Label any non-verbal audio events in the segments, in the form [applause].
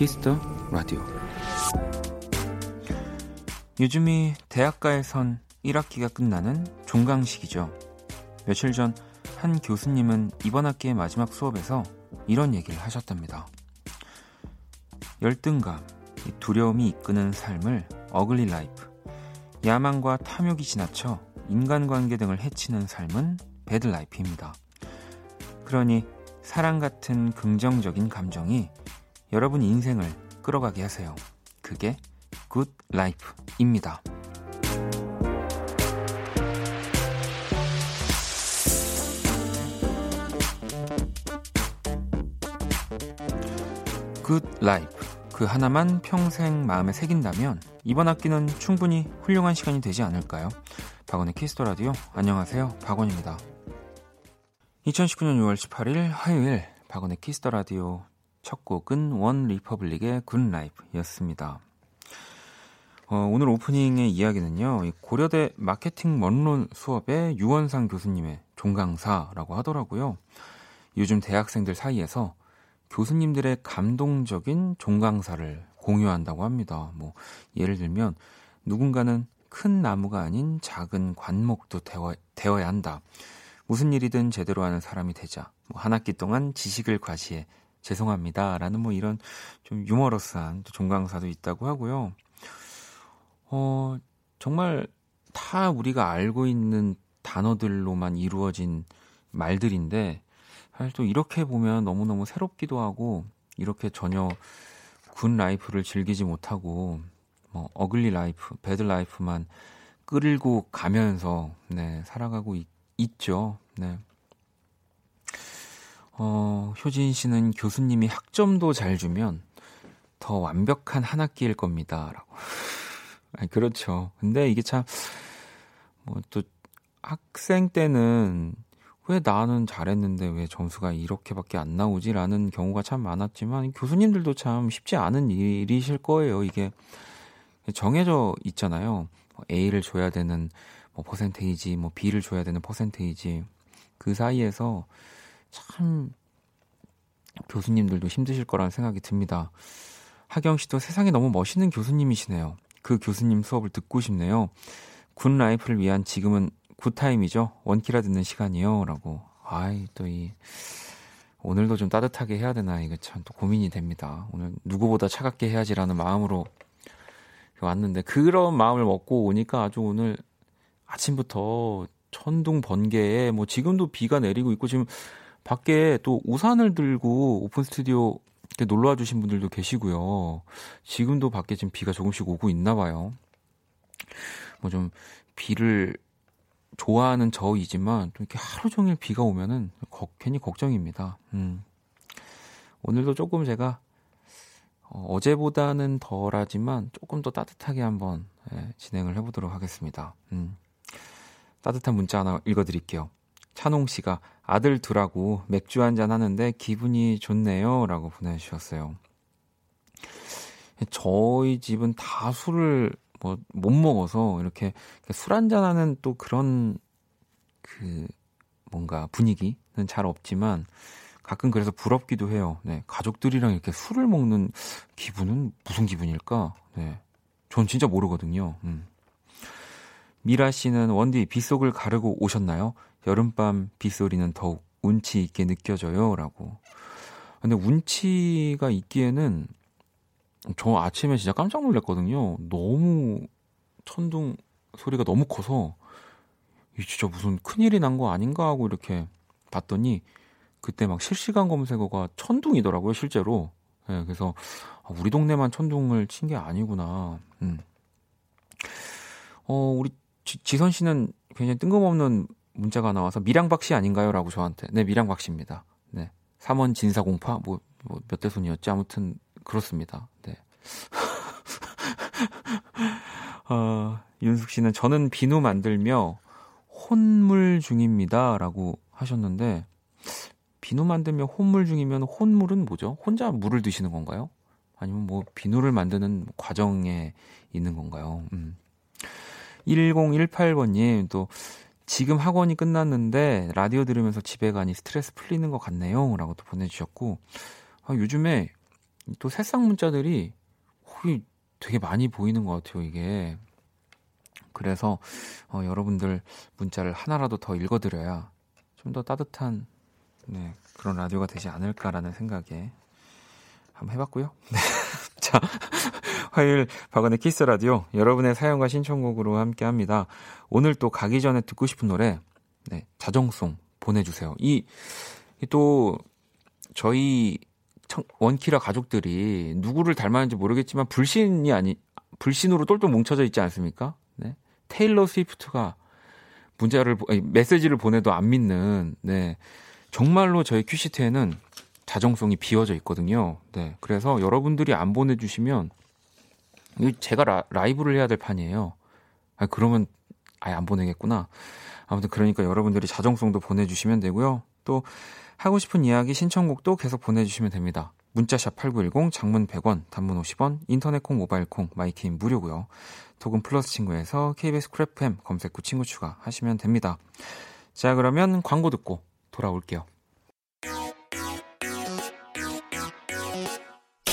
키스 더 라디오 요즘이 대학가에선 1학기가 끝나는 종강 시기죠. 며칠 전 한 교수님은 이번 학기의 마지막 수업에서 이런 얘기를 하셨답니다. 열등감, 두려움이 이끄는 삶을 ugly life, 야망과 탐욕이 지나쳐 인간관계 등을 해치는 삶은 bad life입니다. 그러니 사랑 같은 긍정적인 감정이 여러분 인생을 끌어가게 하세요. 그게 good life입니다. Good life 그 하나만 평생 마음에 새긴다면 이번 학기는 충분히 훌륭한 시간이 되지 않을까요? 박원의 키스 더 라디오 안녕하세요. 박원입니다. 2019년 6월 18일 화요일 박원의 키스 더 라디오 첫 곡은 OneRepublic의 Good Life였습니다. 어, 오늘 오프닝의 이야기는요. 고려대 마케팅 원론 수업의 유원상 교수님의 종강사라고 하더라고요. 요즘 대학생들 사이에서 교수님들의 감동적인 종강사를 공유한다고 합니다. 뭐 예를 들면 누군가는 큰 나무가 아닌 작은 관목도 되어, 되어야 한다. 무슨 일이든 제대로 하는 사람이 되자. 뭐 한 학기 동안 지식을 과시해 죄송합니다 라는 뭐 이런 좀 유머러스한 종강사도 있다고 하고요. 어 정말 다 우리가 알고 있는 단어들로만 이루어진 말들인데 사실 또 이렇게 보면 너무너무 새롭기도 하고 이렇게 전혀 good life를 즐기지 못하고 뭐 ugly life, bad life만 끌고 가면서 네, 살아가고 있, 있죠. 네. 어, 효진 씨는 교수님이 학점도 잘 주면 더 완벽한 한 학기일 겁니다. 라고. 아니, 그렇죠. 근데 이게 참, 뭐 또 학생 때는 왜 나는 잘했는데 왜 점수가 이렇게밖에 안 나오지라는 경우가 참 많았지만 교수님들도 참 쉽지 않은 일이실 거예요. 이게 정해져 있잖아요. 뭐 A를 줘야 되는 뭐 퍼센테이지, 뭐 B를 줘야 되는 퍼센테이지 그 사이에서 참 교수님들도 힘드실 거라는 생각이 듭니다. 하경 씨도 세상에 너무 멋있는 교수님이시네요. 그 교수님 수업을 듣고 싶네요. good life를 위한 지금은 good time이죠. 원키라 듣는 시간이요. 라고. 아이, 또 이, 오늘도 좀 따뜻하게 해야 되나, 이거 참 또 고민이 됩니다. 오늘 누구보다 차갑게 해야지라는 마음으로 왔는데, 그런 마음을 먹고 오니까 아주 오늘 아침부터 천둥 번개에 뭐 지금도 비가 내리고 있고 지금 밖에 또 우산을 들고 오픈 스튜디오 놀러 와 주신 분들도 계시고요. 지금도 밖에 지금 비가 조금씩 오고 있나 봐요. 뭐 좀 비를 좋아하는 저이지만 좀 이렇게 하루 종일 비가 오면은 거, 괜히 걱정입니다. 음. 오늘도 조금 제가 어, 어제보다는 덜하지만 조금 더 따뜻하게 한번 예, 진행을 해보도록 하겠습니다. 음. 따뜻한 문자 하나 읽어드릴게요. 찬홍 씨가 아들 둘하고 맥주 한잔 하는데 기분이 좋네요. 라고 보내주셨어요. 저희 집은 다 술을 뭐 못 먹어서 이렇게 술 한잔 하는 또 그런 그 뭔가 분위기는 잘 없지만 가끔 그래서 부럽기도 해요. 네. 가족들이랑 이렇게 술을 먹는 기분은 무슨 기분일까? 네. 전 진짜 모르거든요. 음. 미라 씨는 원디 빗속을 가르고 오셨나요? 여름밤 빗소리는 더욱 운치 있게 느껴져요. 라고. 근데 운치가 있기에는 저 아침에 진짜 깜짝 놀랐거든요. 너무 천둥 소리가 너무 커서 이 진짜 무슨 큰일이 난 거 아닌가 하고 이렇게 봤더니 그때 막 실시간 검색어가 천둥이더라고요, 실제로. 네, 그래서 아, 우리 동네만 천둥을 친 게 아니구나. 음. 어, 우리 지, 선 씨는 굉장히 뜬금없는 문자가 나와서 미량박 씨 아닌가요? 라고 저한테. 네, 미량박 씨입니다. 네. 3원 진사공파? 뭐, 뭐 몇 대손이었지? 아무튼 그렇습니다. 네. [laughs] 어, 윤숙 씨는 저는 비누 만들며 혼물 중입니다. 라고 하셨는데, 비누 만들며 혼물 중이면 혼물은 뭐죠? 혼자 물을 드시는 건가요? 아니면 뭐 비누를 만드는 과정에 있는 건가요? 음. 1018번님 또 지금 학원이 끝났는데 라디오 들으면서 집에 가니 스트레스 풀리는 것 같네요. 라고 또 보내주셨고, 아, 요즘에 또 새싹 문자들이 거의 되게 많이 보이는 것 같아요, 이게. 그래서 어, 여러분들 문자를 하나라도 더 읽어드려야 좀 더 따뜻한 네, 그런 라디오가 되지 않을까라는 생각에 한번 해봤고요. [laughs] 네. 자, 화요일 박원의 키스 더 라디오 여러분의 사연과 신청곡으로 함께합니다. 오늘 또 가기 전에 듣고 싶은 노래 네, 자정송 보내주세요. 이 또 저희 원키라 가족들이 누구를 닮았는지 모르겠지만 불신이 아니 불신으로 똘똘 뭉쳐져 있지 않습니까? 네. 테일러 스위프트가 문자를 아니, 메시지를 보내도 안 믿는 네. 정말로 저희 큐시트에는 자정성이 비어져 있거든요. 네. 그래서 여러분들이 안 보내 주시면 제가 라, 라이브를 해야 될 판이에요. 아 그러면 아예 안 보내겠구나. 아무튼 그러니까 여러분들이 자정성도 보내 주시면 되고요. 또 하고 싶은 이야기 신청곡도 계속 보내 주시면 됩니다. 문자샵 8910 장문 100원, 단문 50원, 인터넷 콩, 모바일 콩, 마이케이는 무료고요. 카톡 플러스 친구에서 KBS 쿨FM 검색 후 친구 추가하시면 됩니다. 자, 그러면 광고 듣고 돌아올게요.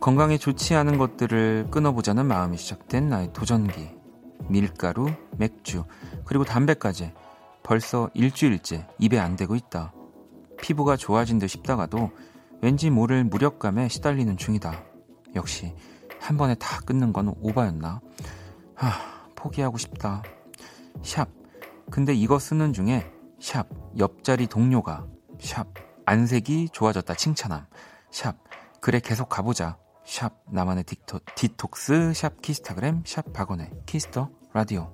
건강에 좋지 않은 것들을 끊어보자는 마음이 시작된 나의 도전기 밀가루, 맥주, 그리고 담배까지 벌써 일주일째 입에 안 대고 있다. 피부가 좋아진 듯 싶다가도 왠지 모를 무력감에 시달리는 중이다. 역시 한 번에 다 끊는 건 오바였나? 하, 포기하고 싶다. 샵. 근데 이거 쓰는 중에 샵. 옆자리 동료가 샵. 안색이 좋아졌다 칭찬함. 샵. 그래 계속 가보자. 샵. 나만의 딕토, 디톡스. 샵 키스타그램. 샵 박원의 키스 더 라디오.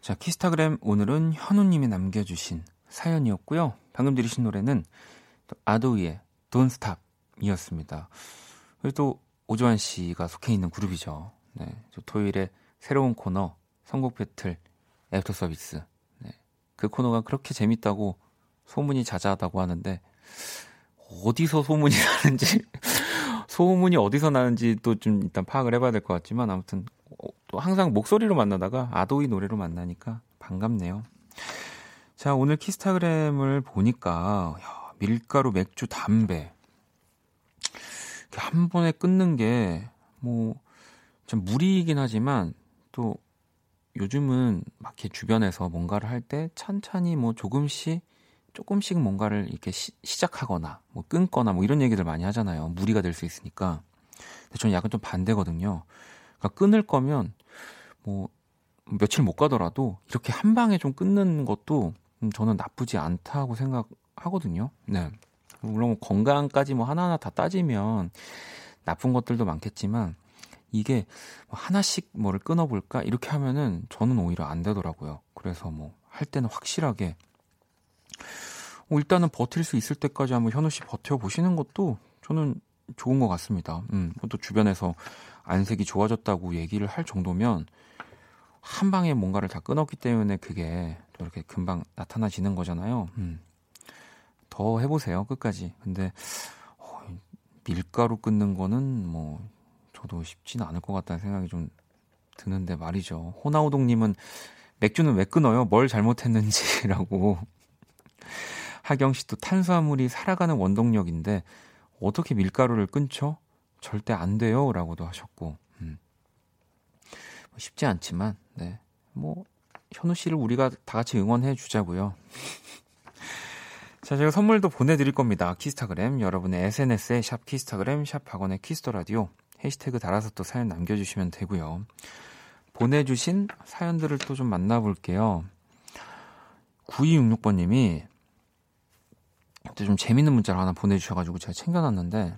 자, 키스타그램 오늘은 현우님이 남겨주신 사연이었고요. 방금 들으신 노래는 아도이의 Don't Stop이었습니다. 그리고 또 오주환 씨가 속해 있는 그룹이죠. 네, 토요일에 새로운 코너 선곡 배틀 애프터 서비스. 네, 그 코너가 그렇게 재밌다고 소문이 자자하다고 하는데 어디서 소문이 [laughs] 나는지 소문이 어디서 나는지 또 좀 일단 파악을 해봐야 될 것 같지만 아무튼 어, 또 항상 목소리로 만나다가 아도이 노래로 만나니까 반갑네요. 자, 오늘 키스타그램을 보니까 야, 밀가루, 맥주, 담배 한 번에 끊는 게뭐좀 무리이긴 하지만 또 요즘은 막 이렇게 주변에서 뭔가를 할 때 천천히 뭐 조금씩 조금씩 뭔가를 이렇게 시, 작하거나 뭐 끊거나 뭐 이런 얘기들 많이 하잖아요. 무리가 될 수 있으니까. 근데 저는 약간 좀 반대거든요. 그러니까 끊을 거면 뭐 며칠 못 가더라도 이렇게 한 방에 좀 끊는 것도 저는 나쁘지 않다고 생각 하거든요. 네. 물론 뭐 건강까지 뭐 하나하나 다 따지면 나쁜 것들도 많겠지만 이게 뭐 하나씩 뭐를 끊어볼까 이렇게 하면은 저는 오히려 안 되더라고요. 그래서 뭐 할 때는 확실하게 뭐 일단은 버틸 수 있을 때까지 한번 현우 씨 버텨 보시는 것도 저는 좋은 것 같습니다. 음, 또 주변에서 안색이 좋아졌다고 얘기를 할 정도면 한 방에 뭔가를 다 끊었기 때문에 그게 또 이렇게 금방 나타나지는 거잖아요. 음. 더 해보세요, 끝까지. 근데, 어, 밀가루 끊는 거는 뭐, 저도 쉽지는 않을 것 같다는 생각이 좀 드는데 말이죠. 호나우동님은 맥주는 왜 끊어요? 뭘 잘못했는지라고. [laughs] 하경 씨도 탄수화물이 살아가는 원동력인데, 어떻게 밀가루를 끊죠? 절대 안 돼요. 라고도 하셨고, 음. 뭐 쉽지 않지만, 네. 뭐, 현우 씨를 우리가 다 같이 응원해 주자고요. 자, 제가 선물도 보내드릴 겁니다. 키스타그램, 여러분의 SNS에 샵 키스타그램, 샵 박원의 키스 더 라디오, 해시태그 달아서 또 사연 남겨주시면 되고요. 보내주신 사연들을 또 좀 만나볼게요. 9266번님이 좀 재밌는 문자를 하나 보내주셔가지고 제가 챙겨놨는데,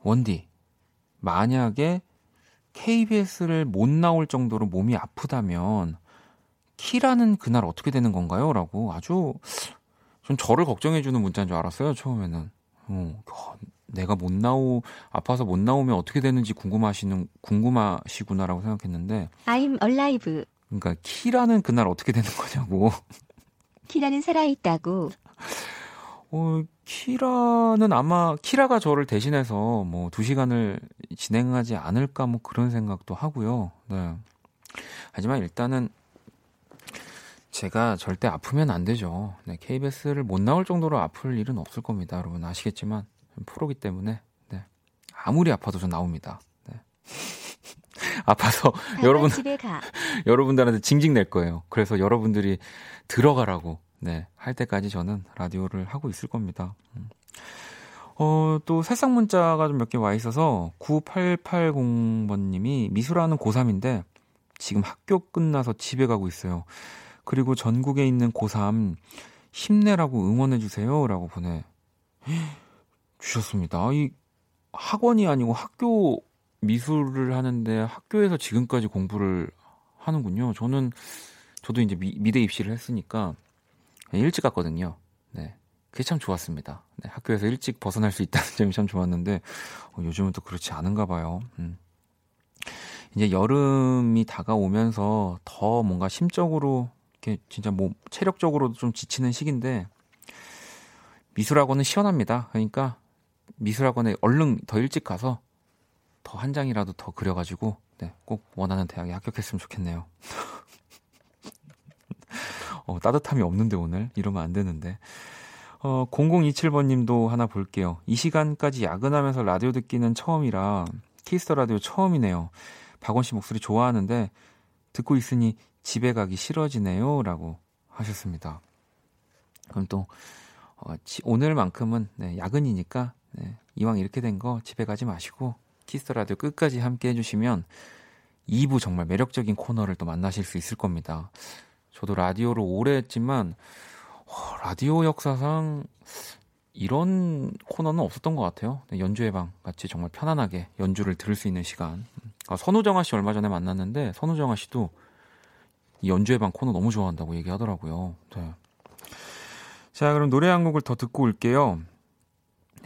원디, 만약에 KBS를 못 나올 정도로 몸이 아프다면, 키라는 그날 어떻게 되는 건가요? 라고 아주 좀 저를 걱정해주는 문자인 줄 알았어요, 처음에는. 어, 내가 못 나오, 아파서 못 나오면 어떻게 되는지 궁금하시는, 궁금하시구나라고 생각했는데. I'm alive. 그러니까 키라는 그날 어떻게 되는 거냐고. 키라는 살아있다고. 어, 키라는 아마 키라가 저를 대신해서 뭐두 시간을 진행하지 않을까 뭐 그런 생각도 하고요. 네. 하지만 일단은 제가 절대 아프면 안 되죠. 네, KBS를 못 나올 정도로 아플 일은 없을 겁니다. 여러분 아시겠지만 프로기 때문에 네. 아무리 아파도 전 나옵니다. 네. [laughs] 아파서 여러분 [laughs] 여러분들한테 징징 낼 거예요. 그래서 여러분들이 들어가라고 네, 할 때까지 저는 라디오를 하고 있을 겁니다. 음. 어, 또 새싹 문자가 좀 몇 개 와 있어서 9880번님이 미술하는 고3인데 지금 학교 끝나서 집에 가고 있어요. 그리고 전국에 있는 고3 힘내라고 응원해 주세요 라고 보내 주셨습니다. 이 학원이 아니고 학교 미술을 하는데 학교에서 지금까지 공부를 하는군요. 저는 저도 이제 미, 미대 입시를 했으니까 일찍 갔거든요. 네. 그게 참 좋았습니다. 네, 학교에서 일찍 벗어날 수 있다는 [laughs] 점이 참 좋았는데 어, 요즘은 또 그렇지 않은가 봐요. 음. 이제 여름이 다가오면서 더 뭔가 심적으로 이렇게 진짜 뭐 체력적으로도 좀 지치는 시기인데 미술학원은 시원합니다. 그러니까 미술학원에 얼른 더 일찍 가서 더 한 장이라도 더 그려가지고 네, 꼭 원하는 대학에 합격했으면 좋겠네요. [laughs] 어, 따뜻함이 없는데 오늘 이러면 안 되는데. 어, 0027번 님도 하나 볼게요. 이 시간까지 야근하면서 라디오 듣기는 처음이라 키스 더 라디오 처음이네요. 박원 씨 목소리 좋아하는데 듣고 있으니 집에 가기 싫어지네요. 라고 하셨습니다. 그럼 또, 어, 지, 오늘만큼은 네, 야근이니까 네, 이왕 이렇게 된 거 집에 가지 마시고 키스 더 라디오 끝까지 함께 해주시면 2부 정말 매력적인 코너를 또 만나실 수 있을 겁니다. 저도 라디오를 오래 했지만 어, 라디오 역사상 이런 코너는 없었던 것 같아요. 네, 연주회 방 같이 정말 편안하게 연주를 들을 수 있는 시간. 아, 선우정아 씨 얼마 전에 만났는데 선우정아 씨도 이 연주회 방 코너 너무 좋아한다고 얘기하더라고요. 네. 자, 그럼 노래 한 곡을 더 듣고 올게요.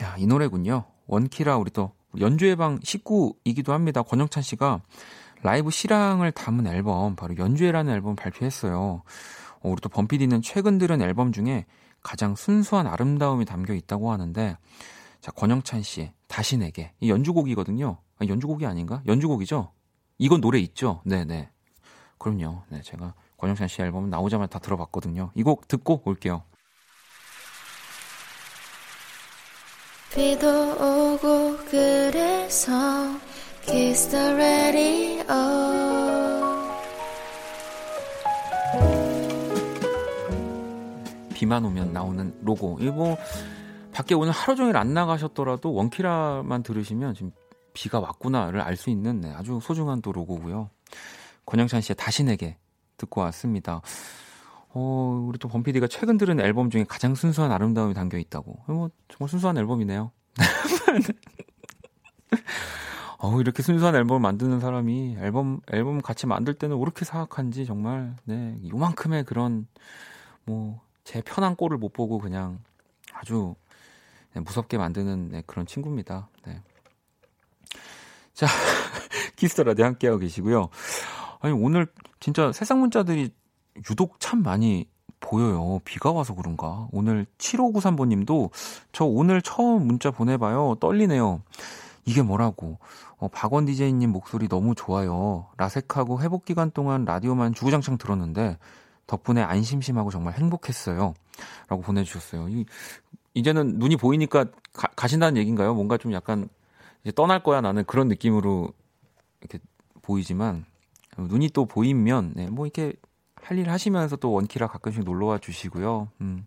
야, 이 노래군요. 원키라 우리 또 연주회 방 식구이기도 합니다. 권영찬 씨가 라이브 실황을 담은 앨범 바로 연주회라는 앨범 발표했어요. 어, 우리 또 범피디는 최근 들은 앨범 중에 가장 순수한 아름다움이 담겨 있다고 하는데 자 권영찬 씨 다시 내게 이 연주곡이거든요. 아, 연주곡이 아닌가? 연주곡이죠. 이건 노래 있죠. 네네. 그럼요. 네 제가 권영찬 씨 앨범 나오자마자 다 들어봤거든요. 이 곡 듣고 올게요. 비도 오고 그래서 Kiss the radio. 비만 오면 나오는 로고. 뭐 밖에 오늘 하루 종일 안 나가셨더라도 원키라만 들으시면 지금 비가 왔구나를 알 수 있는 네, 아주 소중한 또 로고고요. 권영찬 씨의 다시 내게 듣고 왔습니다. 어, 우리 또 범피디가 최근 들은 앨범 중에 가장 순수한 아름다움이 담겨 있다고. 뭐 정말 순수한 앨범이네요. [laughs] 어 이렇게 순수한 앨범을 만드는 사람이 앨범 앨범 같이 만들 때는 왜 이렇게 사악한지 정말 네 요만큼의 그런 뭐 제 편한 꼴을 못 보고 그냥 아주 네, 무섭게 만드는 네, 그런 친구입니다. 네. 자 [laughs] 키스 더 라디오 함께하고 계시고요. 아니 오늘 진짜 세상 문자들이 유독 참 많이 보여요. 비가 와서 그런가. 오늘 7593번님도 저 오늘 처음 문자 보내봐요. 떨리네요. 이게 뭐라고. 어, 박원 디제이님 목소리 너무 좋아요. 라섹하고 회복 기간 동안 라디오만 주구장창 들었는데 덕분에 안 심심하고 정말 행복했어요. 라고 보내주셨어요. 이, 이제는 눈이 보이니까 가, 가신다는 얘기인가요? 뭔가 좀 약간 이제 떠날 거야 나는 그런 느낌으로 이렇게 보이지만 눈이 또 보이면 네, 뭐 이렇게 할 일 하시면서 또 원키라 가끔씩 놀러 와 주시고요. 음.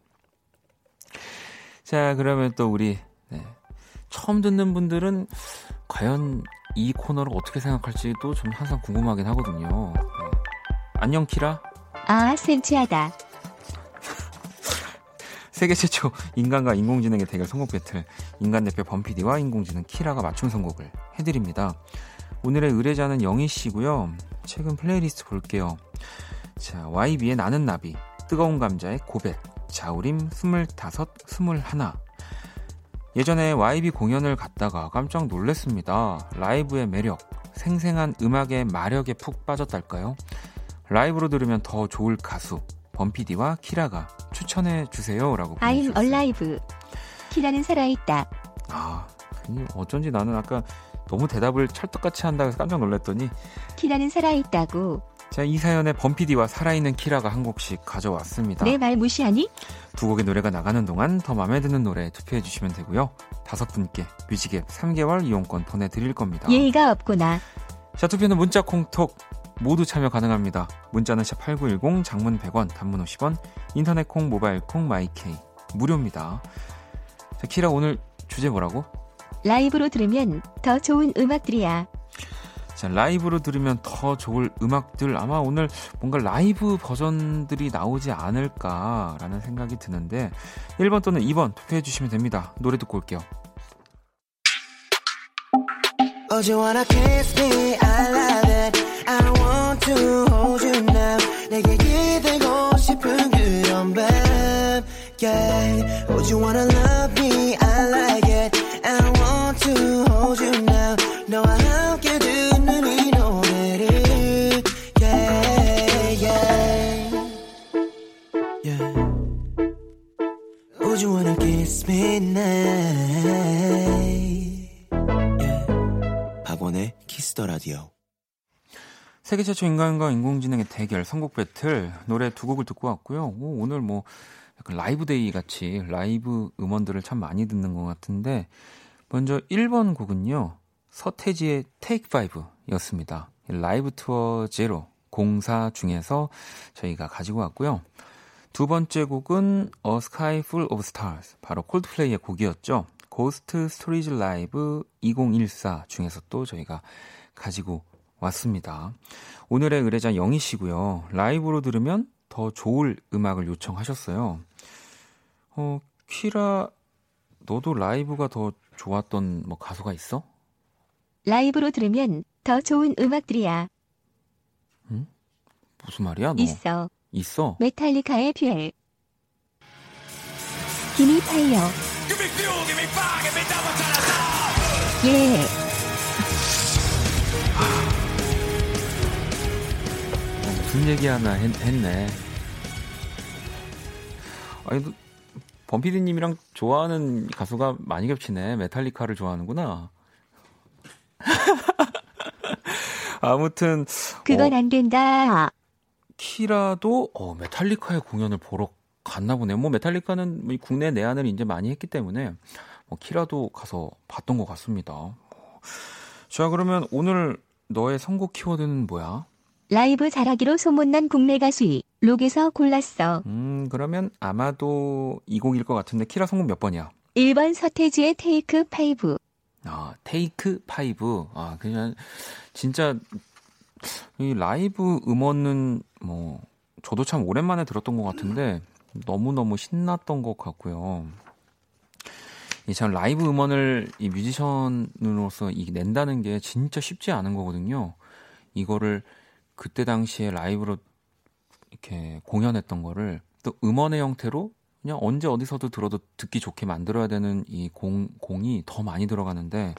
자 그러면 또 우리 네, 처음 듣는 분들은 과연 이 코너를 어떻게 생각할지도 좀 항상 궁금하긴 하거든요. 네. 안녕 키라. 아, 센치하다. [laughs] 세계 최초 인간과 인공지능의 대결 선곡 배틀 인간 대표 범피디와 인공지능 키라가 맞춤 선곡을 해드립니다. 오늘의 의뢰자는 영희 씨고요. 최근 플레이리스트 볼게요. 자, YB의 나는 나비, 뜨거운 감자의 고백, 자우림 25, 21. 예전에 YB 공연을 갔다가 깜짝 놀랐습니다. 라이브의 매력, 생생한 음악의 마력에 푹 빠졌달까요? 라이브로 들으면 더 좋을 가수, 범피디와 키라가 추천해 주세요라고 I'm alive. 키라는 살아있다. 아, 어쩐지 나는 아까 너무 대답을 찰떡같이 한다고 해서 깜짝 놀랐더니 키라는 살아있다고. 자, 이 사연에 범피디와 살아있는 키라가 한 곡씩 가져왔습니다. 내 말 무시하니? 두 곡의 노래가 나가는 동안 더 마음에 드는 노래 투표해 주시면 되고요. 다섯 분께 뮤직앱 3개월 이용권 보내드릴 겁니다. 예의가 없구나. 자, 투표는 문자 콩톡 모두 참여 가능합니다. 문자는 샵8910 장문 100원 단문 50원 인터넷 콩 모바일 콩 마이케이 무료입니다. 자, 키라 오늘 주제 뭐라고? 라이브로 들으면 더 좋은 음악들이야. 자, 라이브로 들으면 더 좋을 음악들 아마 오늘 뭔가 라이브 버전들이 나오지 않을까라는 생각이 드는데 1번 또는 2번 투표해 주시면 됩니다. 노래 듣고 올게요. Oh, you wanna kiss me? I love it. I want to hold you now. 내게 기대고 싶은 그런 밤. Yeah. Oh, you wanna love me? 너와 함께 듣는 이 노래를. Yeah, yeah. Yeah. Would you wanna kiss me now? 박원의 키스 더 라디오. 세계 최초 인간과 인공지능의 대결 선곡 배틀 노래 두 곡을 듣고 왔고요. 오, 오늘 뭐 약간 라이브 day 같이 라이브 음원들을 참 많이 듣는 것 같은데 먼저 1번 곡은요. 서태지의 Take 5였습니다. 라이브 투어 제로 공사 중에서 저희가 가지고 왔고요. 두 번째 곡은 A Sky Full of Stars 바로 Coldplay의 곡이었죠. Ghost Stories Live 2014 중에서 또 저희가 가지고 왔습니다. 오늘의 의뢰자 영희 씨고요. 라이브로 들으면 더 좋을 음악을 요청하셨어요. 어, 키라 너도 라이브가 더 좋았던 뭐 가수가 있어? 라이브로 들으면 더 좋은 음악들이야. 응? 무슨 말이야? 너? 있어. 있어? 메탈리카의 퓨엘. 김이 팔려. 예. 어, 무슨 얘기 하나 했, 네 아니, 범피디님이랑 좋아하는 가수가 많이 겹치네. 메탈리카를 좋아하는구나. [laughs] 아무튼. 그건 어, 안 된다. 키라도, 어, 메탈리카의 공연을 보러 갔나 보네요. 뭐, 메탈리카는 국내 내한을 이제 많이 했기 때문에, 뭐, 키라도 가서 봤던 것 같습니다. 자, 그러면 오늘 너의 선곡 키워드는 뭐야? 라이브 잘하기로 소문난 국내 가수 록에서 골랐어. 음, 그러면 아마도 이 곡일 것 같은데 키라 선곡 몇 번이야? 1번 서태지의 테이크 5. 아, 테이크 5. 아, 그냥 진짜 이 라이브 음원은 뭐 저도 참 오랜만에 들었던 것 같은데 너무너무 신났던 것 같고요. 이참 라이브 음원을 이 뮤지션으로서 이 낸다는 게 진짜 쉽지 않은 거거든요. 이거를 그때 당시에 라이브로 이렇게 공연했던 거를 또 음원의 형태로 그냥 언제 어디서도 들어도 듣기 좋게 만들어야 되는 이 공, 공이 더 많이 들어가는데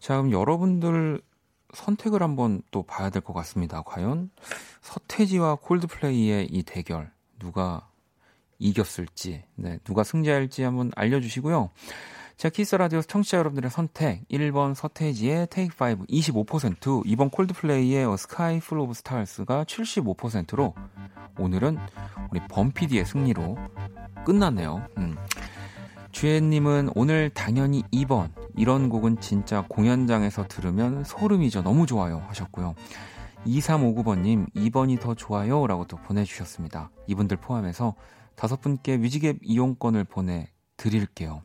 자, 그럼 여러분들 선택을 한번 또 봐야 될 것 같습니다. 과연 서태지와 콜드플레이의 이 대결 누가 이겼을지, 네, 누가 승자일지 한번 알려주시고요. 자, 키스 라디오 청취자 여러분들의 선택 1번 서태지의 Take 5 25% 2번 콜드플레이의 Sky Full of Stars가 75%로 오늘은 우리 범피디의 승리로 끝났네요. 음. 주혜님은 오늘 당연히 2번 이런 곡은 진짜 공연장에서 들으면 소름이죠. 너무 좋아요 하셨고요. 2359번님 2번이 더 좋아요 라고 또 보내주셨습니다. 이분들 포함해서 다섯 분께 뮤직앱 이용권을 보내드릴게요.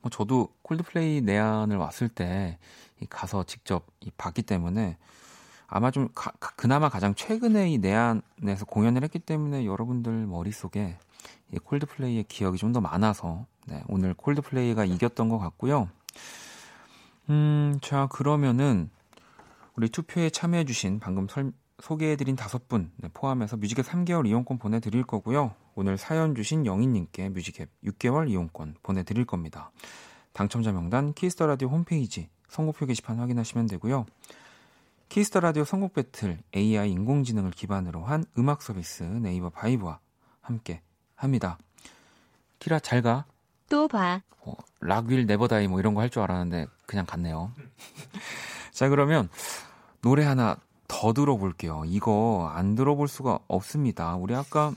뭐 저도 콜드플레이 내한을 왔을 때 가서 직접 봤기 때문에 아마 좀 가, 그나마 가장 최근에 이 내한에서 공연을 했기 때문에 여러분들 머릿속에 이 콜드플레이의 기억이 좀 더 많아서 네, 오늘 콜드플레이가 이겼던 것 같고요. 음, 자, 그러면은 우리 투표에 참여해주신 방금 설, 소개해드린 다섯 분 네, 포함해서 뮤직앱 3개월 이용권 보내드릴 거고요. 오늘 사연 주신 영희님께 뮤직앱 6개월 이용권 보내드릴 겁니다. 당첨자 명단 Kiss the Radio 홈페이지 선곡표 게시판 확인하시면 되고요. Kiss the Radio 선곡 battle AI 인공지능을 기반으로 한 음악 서비스 네이버 VIBE와 함께 합니다. 키라 잘 가. 또 봐. 어, Rock will never die 뭐 이런 거 할 줄 알았는데 그냥 갔네요. [laughs] 자 그러면 노래 하나 더 들어볼게요. 이거 안 들어볼 수가 없습니다. 우리 아까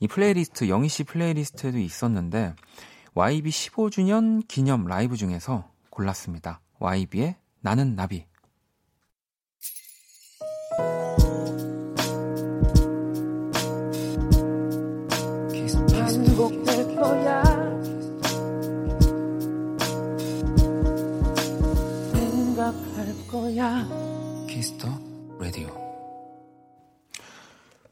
이 플레이리스트 영희 씨 playlist에도 있었는데 YB 15주년 기념 라이브 중에서 골랐습니다. YB의 나는 나비. 거야. 생각할 거야.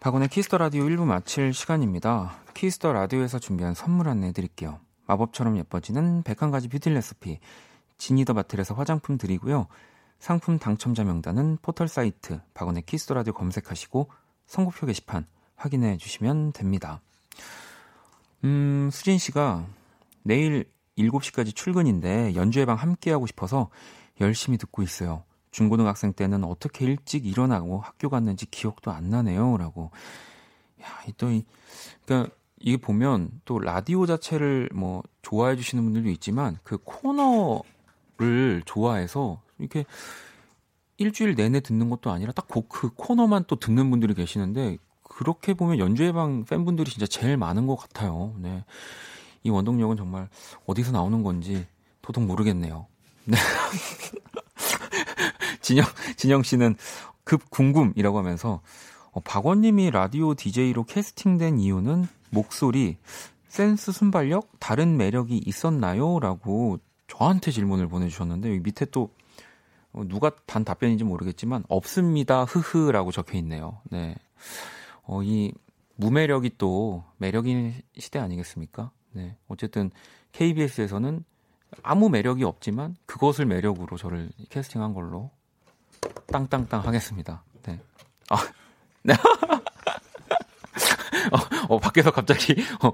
박원의 Kiss the Radio 1부 마칠 시간입니다. Kiss the Radio에서 준비한 선물 안내 드릴게요. 마법처럼 예뻐지는 101가지 뷰티 레시피 Genie the Bottle에서 화장품 드리고요. 상품 당첨자 명단은 포털 사이트 박원의 Kiss the Radio 검색하시고 선곡표 게시판 확인해 주시면 됩니다. 음, 수진 씨가 내일 7시까지 출근인데 연주회 방 함께 하고 싶어서 열심히 듣고 있어요. 중고등학생 때는 어떻게 일찍 일어나고 학교 갔는지 기억도 안 나네요. 라고. 야, 또, 이, 그니까, 이게 보면 또 라디오 자체를 뭐 좋아해 주시는 분들도 있지만 그 코너를 좋아해서 이렇게 일주일 내내 듣는 것도 아니라 딱 그 코너만 또 듣는 분들이 계시는데 그렇게 보면 연주회방 팬분들이 진짜 제일 많은 것 같아요. 네. 이 원동력은 정말 어디서 나오는 건지 도통 모르겠네요. 네. [laughs] 진영, 진영 씨는 급 궁금이라고 하면서 어, 박원님이 라디오 DJ로 캐스팅된 이유는 목소리, 센스 순발력, 다른 매력이 있었나요? 라고 저한테 질문을 보내주셨는데 여기 밑에 또 어, 누가 단 답변인지 모르겠지만 없습니다. 흐흐라고 적혀 있네요. 네. 어, 이 무매력이 또 매력인 시대 아니겠습니까? 네. 어쨌든 KBS에서는 아무 매력이 없지만 그것을 매력으로 저를 캐스팅한 걸로 땅땅땅 하겠습니다. 네. 아, 네. [laughs] 어, 어, 밖에서 갑자기, 어,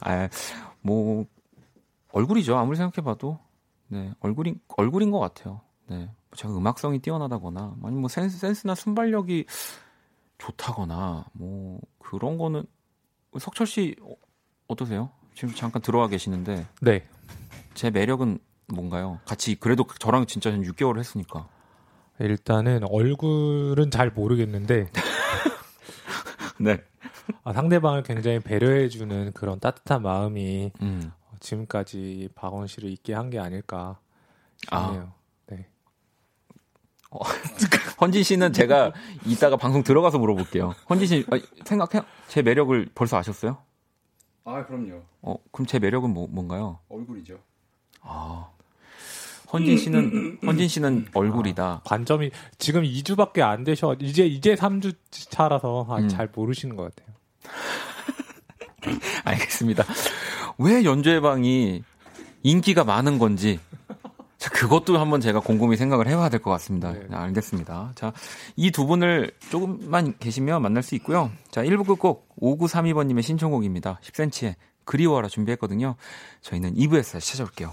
아, 뭐, 얼굴이죠. 아무리 생각해봐도. 네, 얼굴인, 얼굴인 것 같아요. 네. 제가 음악성이 뛰어나다거나, 아니 뭐 센스, 센스나 순발력이 좋다거나, 뭐, 그런 거는, 석철 씨, 어, 어떠세요? 지금 잠깐 들어와 계시는데. 네. 제 매력은 뭔가요? 같이, 그래도 저랑 진짜 한 6개월을 했으니까. 일단은 얼굴은 잘 모르겠는데. [laughs] 네. 아, 상대방을 굉장히 배려해주는 그런 따뜻한 마음이 음. 지금까지 박원 씨를 있게 한 게 아닐까 싶네요. 아. 네. 어, [laughs] 헌진 씨는 제가 이따가 방송 들어가서 물어볼게요. 헌진 씨 아, 생각해 제 매력을 벌써 아셨어요? 아 그럼요. 어 그럼 제 매력은 뭐 뭔가요? 얼굴이죠. 아 헌진 씨는 헌진 씨는 얼굴이다. 아, 관점이 지금 2주밖에 안 되셔. 이제 이제 3주 차라서 아, 음. 잘 모르시는 것 같아요. [laughs] 알겠습니다. 왜 연주회 방이 인기가 많은 건지 자, 그것도 한번 제가 곰곰이 생각을 해봐야 될 것 같습니다. 네. 네, 알겠습니다. 자, 이 두 분을 조금만 계시면 만날 수 있고요. 자, 1부 끝곡 5932번님의 신청곡입니다. 10cm의 그리워라 준비했거든요. 저희는 2부에서 다시 찾아올게요.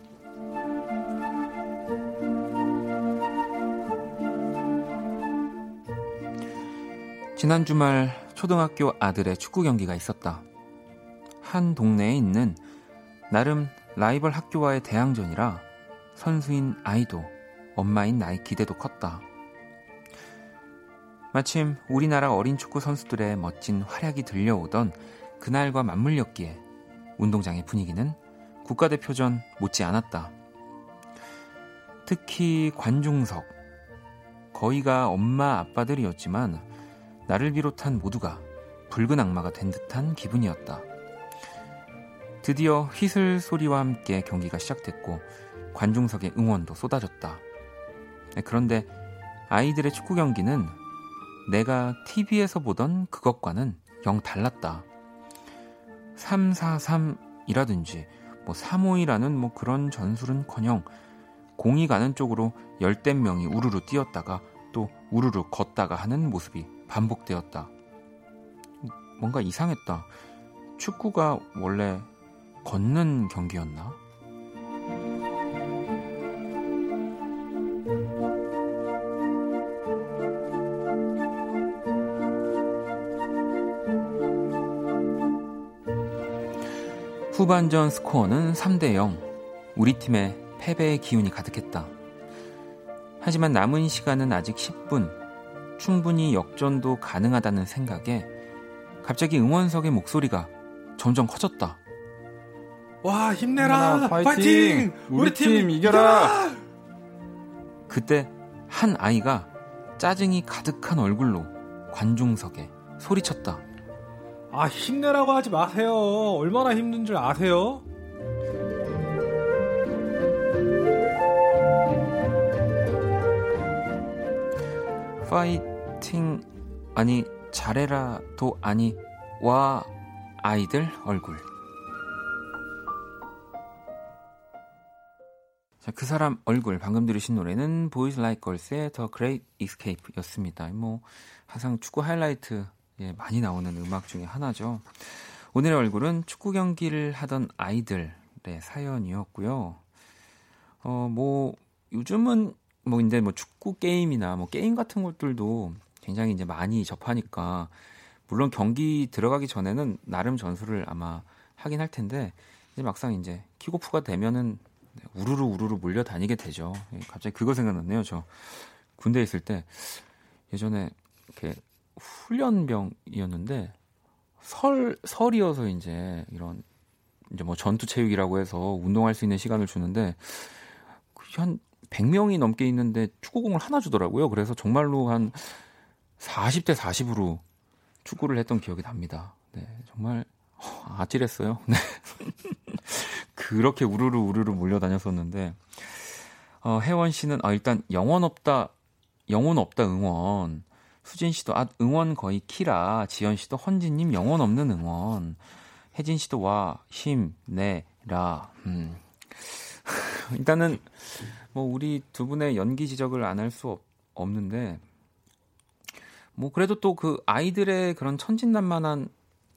지난 주말 초등학교 아들의 축구 경기가 있었다. 한 동네에 있는 나름 라이벌 학교와의 대항전이라 선수인 아이도 엄마인 나의 기대도 컸다. 마침 우리나라 어린 축구 선수들의 멋진 활약이 들려오던 그날과 맞물렸기에 운동장의 분위기는 국가대표전 못지 않았다. 특히 관중석. 거의가 엄마 아빠들이었지만 나를 비롯한 모두가 붉은 악마가 된 듯한 기분이었다. 드디어 휘슬 소리와 함께 경기가 시작됐고 관중석의 응원도 쏟아졌다. 그런데 아이들의 축구 경기는 내가 TV에서 보던 그것과는 영 달랐다. 343이라든지 뭐 352라는 뭐 그런 전술은 커녕 공이 가는 쪽으로 열댓 명이 우르르 뛰었다가 또 우르르 걷다가 하는 모습이 반복되었다. 뭔가 이상했다. 축구가 원래 걷는 경기였나? 후반전 스코어는 3대 0. 우리 팀의 패배의 기운이 가득했다. 하지만 남은 시간은 아직 10분. 충분히 역전도 가능하다는 생각에 갑자기 응원석의 목소리가 점점 커졌다. 와 힘내라 파이팅! 파이팅! 우리, 우리 팀, 팀 이겨라! 이겨라! 그때 한 아이가 짜증이 가득한 얼굴로 관중석에 소리쳤다. 아 힘내라고 하지 마세요. 얼마나 힘든 줄 아세요? 파이팅 아니 잘해라도 아니 와 아이들 얼굴 자, 그 사람 얼굴 방금 들으신 노래는 Boys Like Girls의 The Great Escape였습니다. 뭐 항상 축구 하이라이트 예, 많이 나오는 음악 중에 하나죠. 오늘의 얼굴은 축구 경기를 하던 아이들의 사연이었고요. 어, 뭐, 요즘은 뭐, 이제 뭐 축구 게임이나 뭐 게임 같은 것들도 굉장히 이제 많이 접하니까, 물론 경기 들어가기 전에는 나름 전술을 아마 하긴 할 텐데, 이제 막상 이제 킥오프가 되면은 우르르 우르르 몰려다니게 되죠. 예, 갑자기 그거 생각났네요. 저 군대에 있을 때 예전에 이렇게 훈련병이었는데 설 설이어서 이제 이런 이제 뭐 전투 체육이라고 해서 운동할 수 있는 시간을 주는데 한 100명이 넘게 있는데 축구공을 하나 주더라고요. 그래서 정말로 한 40대 40으로 축구를 했던 기억이 납니다. 네, 정말 아찔했어요. [laughs] 네. 그렇게 우르르 우르르 몰려다녔었는데 어, 혜원 씨는 아 일단 영원 없다 영혼 없다 응원 수진 씨도 아 응원 거의 키라. 지연 씨도 헌진님 영혼 없는 응원. 혜진 씨도 와 힘내라. 음. [laughs] 일단은 뭐 우리 두 분의 연기 지적을 안 할 수 없는데 뭐 그래도 또 그 아이들의 그런 천진난만한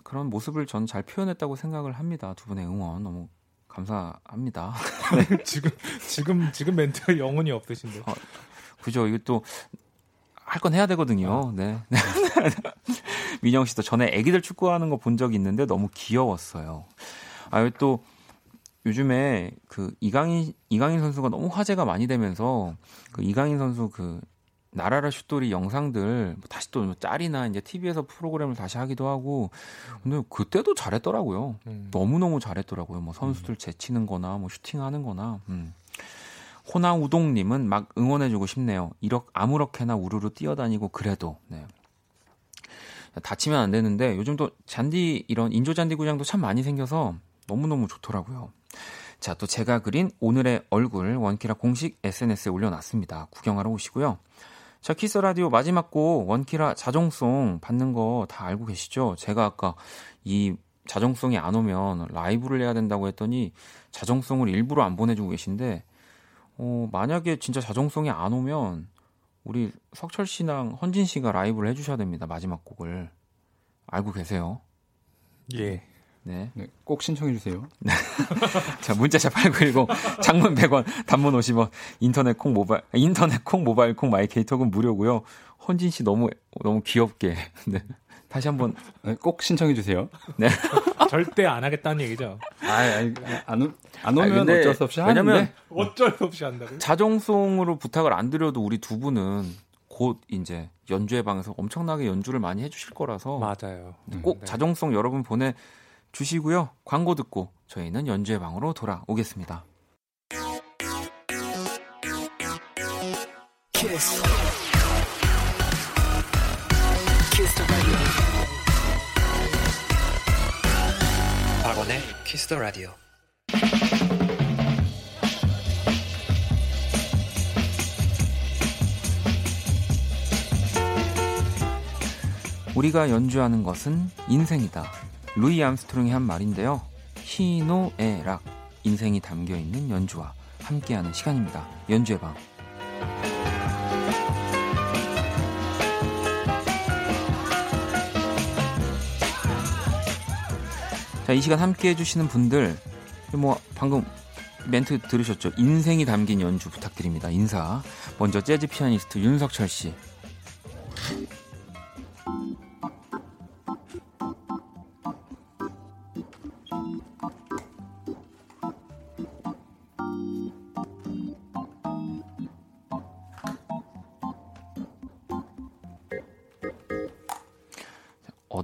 그런 모습을 전잘 표현했다고 생각을 합니다. 두 분의 응원 너무 감사합니다. [laughs] 네. 지금 지금 지금 멘트가 영혼이 없으신데. 어, 그죠. 이거 또 할 건 해야 되거든요. 네. [laughs] 민영 씨도 전에 애기들 축구하는 거 본 적이 있는데 너무 귀여웠어요. 아, 또 요즘에 그 이강인 이강인 선수가 너무 화제가 많이 되면서 그 이강인 선수 그 나라라 슛돌이 영상들 뭐 다시 또뭐 짤이나 이제 TV에서 프로그램을 다시 하기도 하고 근데 그때도 잘했더라고요. 음. 너무 너무 잘했더라고요. 뭐 선수들 제치는 거나 뭐 슈팅하는 거나. 음. 호나우동 님은 막 응원해 주고 싶네요. 이렇게 아무렇게나 우르르 뛰어다니고 그래도 네. 다치면 안 되는데 요즘 도 잔디 이런 인조 잔디 구장도 참 많이 생겨서 너무 너무 좋더라고요. 자, 또 제가 그린 오늘의 얼굴 원키라 공식 SNS에 올려놨습니다. 구경하러 오시고요. 자, Kiss Radio 마지막 곡 원키라 자정송 받는 거 다 알고 계시죠? 제가 아까 이 자정송이 안 오면 라이브를 해야 된다고 했더니 자정송을 일부러 안 보내주고 계신데 어, 만약에 진짜 자정송이 안 오면 우리 석철 씨랑 헌진 씨가 라이브를 해주셔야 됩니다. 마지막 곡을 알고 계세요? 예. 네. 네. 꼭 신청해 주세요. [laughs] 자, 문자 샵 8910 장문 100원, 단문 50원, 인터넷 콩 모바일 인터넷 콩 모바일 콩 My K Talk은 무료고요. 헌진 씨 너무 너무 귀엽게 [laughs] 네. 다시 한번 네, 꼭 신청해 주세요. 네. [laughs] 절대 안 하겠다는 얘기죠. 아, 아니, 안, 안 오면 아니, 어쩔 수 없이 왜냐면 하는데. 어쩔 수 없이 한다고요? 자정송으로 부탁을 안 드려도 우리 두 분은 곧 이제 연주회 방에서 엄청나게 연주를 많이 해주실 거라서 맞아요. 꼭 네. 자정송 여러분 보내 주시고요. 광고 듣고 저희는 연주회 방으로 돌아오겠습니다. 키스. 박원의 Kiss the Radio. 우리가 연주하는 것은 인생이다. 루이 암스트롱이 한 말인데요. 희노애락 인생이 담겨 있는 연주와 함께하는 시간입니다. 연주의 방. 자, 이 시간 함께 해주시는 분들, 뭐, 방금 멘트 들으셨죠? 인생이 담긴 연주 부탁드립니다. 인사. 먼저 재즈 피아니스트 윤석철 씨.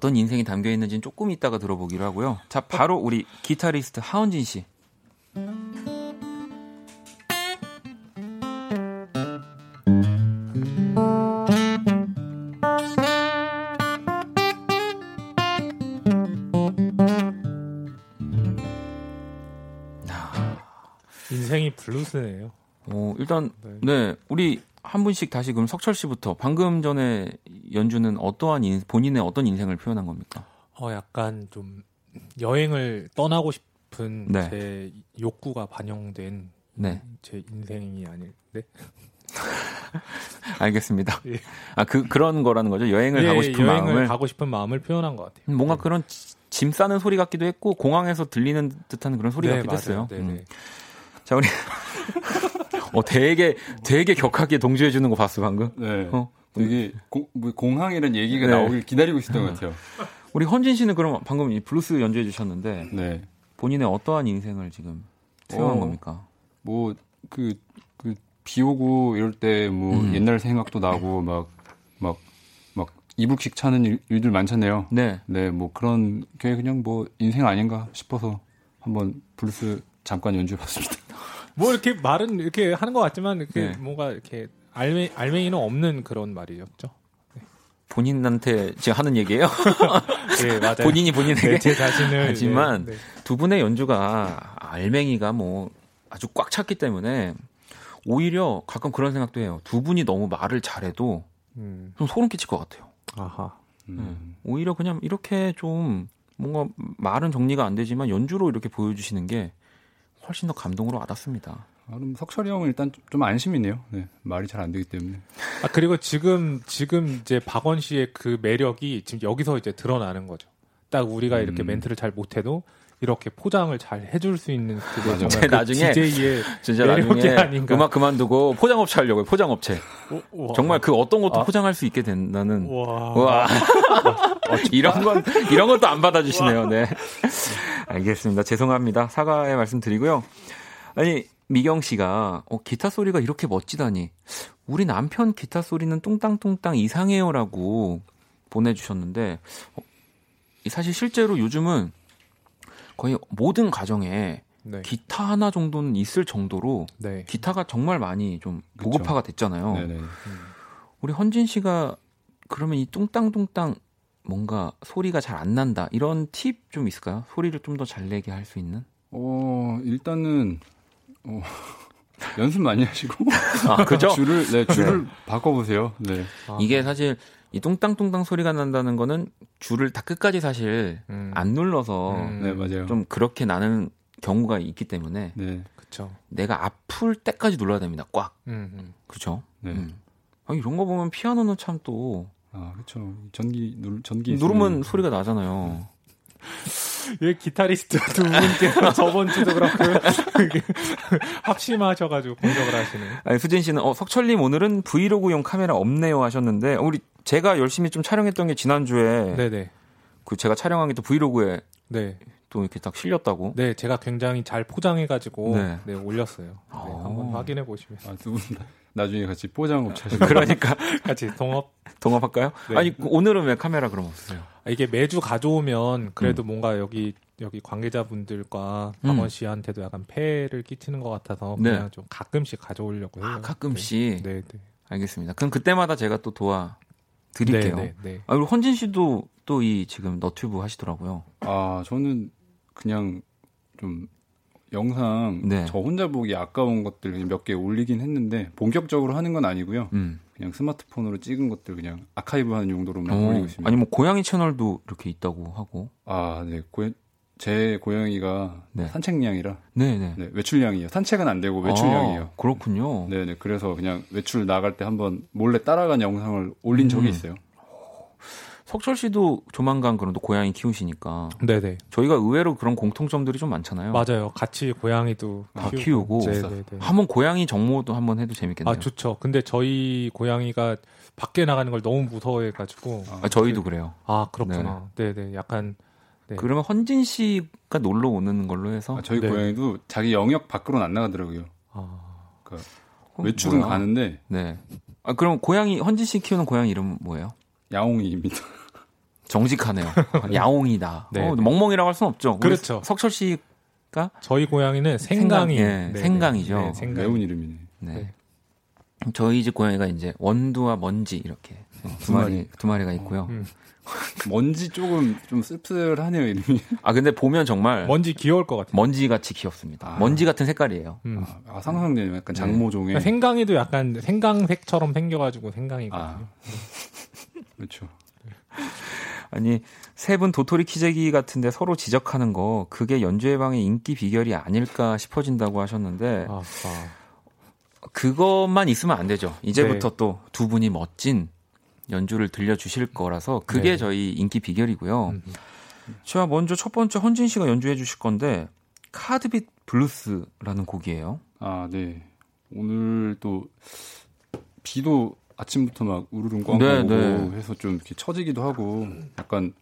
어떤 인생이 담겨 있는지는 조금 이따가 들어보기로 하고요. 자, 바로 우리 기타리스트 하은진 씨. 인생이 블루스네요. 어, 일단 네. 네, 우리 한 분씩 다시 그럼 석철 씨부터 방금 전에 연주는 어떠한 인, 본인의 어떤 인생을 표현한 겁니까? 어 약간 좀 여행을 떠나고 싶은 네. 제 욕구가 반영된 네. 제 인생이 아닐데. 알겠습니다. [laughs] 예. 아그 그런 거라는 거죠. 여행을 예, 가고 싶은 여행을 마음을 가고 싶은 마음을 표현한 것 같아요. 뭔가 네. 그런 짐 싸는 소리 같기도 했고 공항에서 들리는 듯한 그런 소리 네, 같기도 맞아요. 했어요. 네, 음. 자 우리 [laughs] 어 되게 되게 격하게 동조해 주는 거 봤어 방금. 네. 어? 되게 고, 뭐 공항이라는 얘기가 네. 나오길 기다리고 있었던 것 같아요. [laughs] 우리 헌진 씨는 그럼 방금 이 블루스 연주해 주셨는데 네. 본인의 어떠한 인생을 지금 태어난 어, 겁니까? 뭐그 그 비 오고 이럴 때뭐 음. 옛날 생각도 나고 막 막 막 이불킥 차는 일, 일들 많잖아요. 네. 네, 뭐 그런 게 그냥 뭐 인생 아닌가 싶어서 한번 블루스 잠깐 연주해 봤습니다. 뭐 이렇게 말은 이렇게 하는 것 같지만 이렇게 네. 뭔가 이렇게 알맹 알맹이는 없는 그런 말이었죠. 네. 본인한테 지금 하는 얘기예요? [laughs] 네, 맞아요. 본인이 본인에게 네, 제 자신을 하지만 네, 네. 두 분의 연주가 알맹이가 뭐 아주 꽉 찼기 때문에 오히려 가끔 그런 생각도 해요. 두 분이 너무 말을 잘해도 음. 좀 소름 끼칠 것 같아요. 아하. 음. 오히려 그냥 이렇게 좀 뭔가 말은 정리가 안 되지만 연주로 이렇게 보여주시는 게 훨씬 더 감동으로 와닿습니다. 아, 그럼 석철이 형은 일단 좀 안심이네요. 네, 말이 잘 안 되기 때문에. 아 그리고 지금 지금 이제 박원 씨의 그 매력이 지금 여기서 이제 드러나는 거죠. 딱 우리가 음. 이렇게 멘트를 잘 못해도 이렇게 포장을 잘 해줄 수 있는 그게 정말 그 나중에 DJ의 진짜 나중에 아닌가. 음악 그만두고 포장업체 하려고요. 포장업체. 오, 정말 그 어떤 것도 아? 포장할 수 있게 된다는. 와. 와. 이런 건 이런 것도 안 받아주시네요. 네. 알겠습니다. 죄송합니다. 사과의 말씀 드리고요. 아니 미경 씨가 어, 기타 소리가 이렇게 멋지다니. 우리 남편 기타 소리는 뚱땅뚱땅 이상해요라고 보내주셨는데 어, 사실 실제로 요즘은 거의 모든 가정에 네. 기타 하나 정도는 있을 정도로 네. 기타가 정말 많이 좀 보급화가 됐잖아요. 음. 우리 헌진 씨가 그러면 이 뚱땅뚱땅 뭔가 소리가 잘 안 난다 이런 팁 좀 있을까요? 소리를 좀 더 잘 내게 할 수 있는? 어 일단은 어, [laughs] 연습 많이 하시고 아 그죠? [laughs] 줄을 네 줄을 네. 바꿔 보세요. 네 아. 이게 사실 이 뚱땅뚱땅 소리가 난다는 거는 줄을 다 끝까지 사실 음. 안 눌러서 음. 네, 맞아요. 좀 그렇게 나는 경우가 있기 때문에 네. 그렇죠. 내가 아플 때까지 눌러야 됩니다. 꽉. 음. 그렇죠. 네. 음. 아, 이런 거 보면 피아노는 참또 아, 그렇죠. 전기 누 전기 누르면 있으면... 소리가 나잖아요. [laughs] 예, 기타리스트 두 분께서 [laughs] 저번 주도 그렇고 [laughs] 합심하셔가지고 공격을 하시네. 아니, 수진 씨는 어 석철님 오늘은 브이로그용 카메라 없네요 하셨는데 우리 제가 열심히 좀 촬영했던 게 지난 주에 네네. 그 제가 촬영한 게 또 브이로그에 네. 또 이렇게 딱 실렸다고. 네, 제가 굉장히 잘 포장해가지고 네, 네 올렸어요. 네, 아. 한번 확인해 보시면. 아, 두분 나중에 같이 포장업 차시 그러니까 같이 동업 동업할까요? 네. 아니 오늘은 왜 카메라 그럼 없어요? 아, 이게 매주 가져오면 그래도 음. 뭔가 여기 여기 관계자분들과 음. 박원 씨한테도 약간 폐를 끼치는 것 같아서 네. 그냥 좀 가끔씩 가져오려고 해요. 아, 가끔씩. 네, 네. 알겠습니다. 그럼 그때마다 제가 또 도와 드릴게요. 네, 네, 네. 아, 그리고 헌진 씨도 또 이 지금 너튜브 하시더라고요. 아, 저는 그냥 좀 영상 네. 저 혼자 보기 아까운 것들 몇 개 올리긴 했는데 본격적으로 하는 건 아니고요. 음. 그냥 스마트폰으로 찍은 것들 그냥 아카이브 하는 용도로만 어, 올리고 있습니다. 아니 뭐 고양이 채널도 이렇게 있다고 하고. 아, 네. 고, 제 고양이가 네. 산책량이라 네네. 네, 외출량이에요. 산책은 안 되고 외출량이에요. 아, 그렇군요. 네 네. 그래서 그냥 외출 나갈 때 한번 몰래 따라간 영상을 올린 적이 음. 있어요. 석철 씨도 조만간 그런 또 고양이 키우시니까. 네네. 저희가 의외로 그런 공통점들이 좀 많잖아요. 맞아요. 같이 고양이도 다 키우고. 네네네. 한번 고양이 정모도 한번 해도 재밌겠네요. 아 좋죠. 근데 저희 고양이가 밖에 나가는 걸 너무 무서워해가지고. 아, 저희도 그래요. 아 그렇구나. 네. 네네. 약간. 네. 그러면 헌진 씨가 놀러 오는 걸로 해서 아, 저희 네. 고양이도 자기 영역 밖으로는 안 나가더라고요. 아. 그러니까 외출은 뭐야? 가는데. 네. 아 그럼 고양이 헌진 씨 키우는 고양이 이름 뭐예요? 야옹이입니다. 정직하네요. [laughs] 야옹이다. 네. 어, 멍멍이라고 할 수는 없죠. 그렇죠. 석철 씨가 저희 고양이는 생강이 생강, 네, 생강이죠. 네, 생강. 매운 이름이네. 네. 네. 저희 집 고양이가 이제 원두와 먼지 이렇게 두 마리 두 마리가 있고요. 음. 먼지 조금 좀 씁쓸하네요 이름이. [laughs] 아 근데 보면 정말 먼지 귀여울 것 같아요. 먼지 같이 귀엽습니다. 아. 먼지 같은 색깔이에요. 음. 아, 아, 상상되네요. 약간 장모종의. 그러니까 생강이도 약간 생강색처럼 생겨가지고 생강이거든요. 아. [laughs] 그렇죠. [laughs] 아니 세 분 도토리 키재기 같은데 서로 지적하는 거 그게 연주회 방의 인기 비결이 아닐까 싶어진다고 하셨는데 아, 아. 그것만 있으면 안 되죠. 이제부터 네. 또두 분이 멋진 연주를 들려주실 거라서 그게 네. 저희 인기 비결이고요. 음. 제가 먼저 첫 번째 헌진 씨가 연주해 주실 건데 카드빚 블루스라는 곡이에요. 아, 네. 오늘 또 비도 아침부터 막 우르릉 꽝꽝 네, 오고 네. 해서 좀 이렇게 처지기도 하고 약간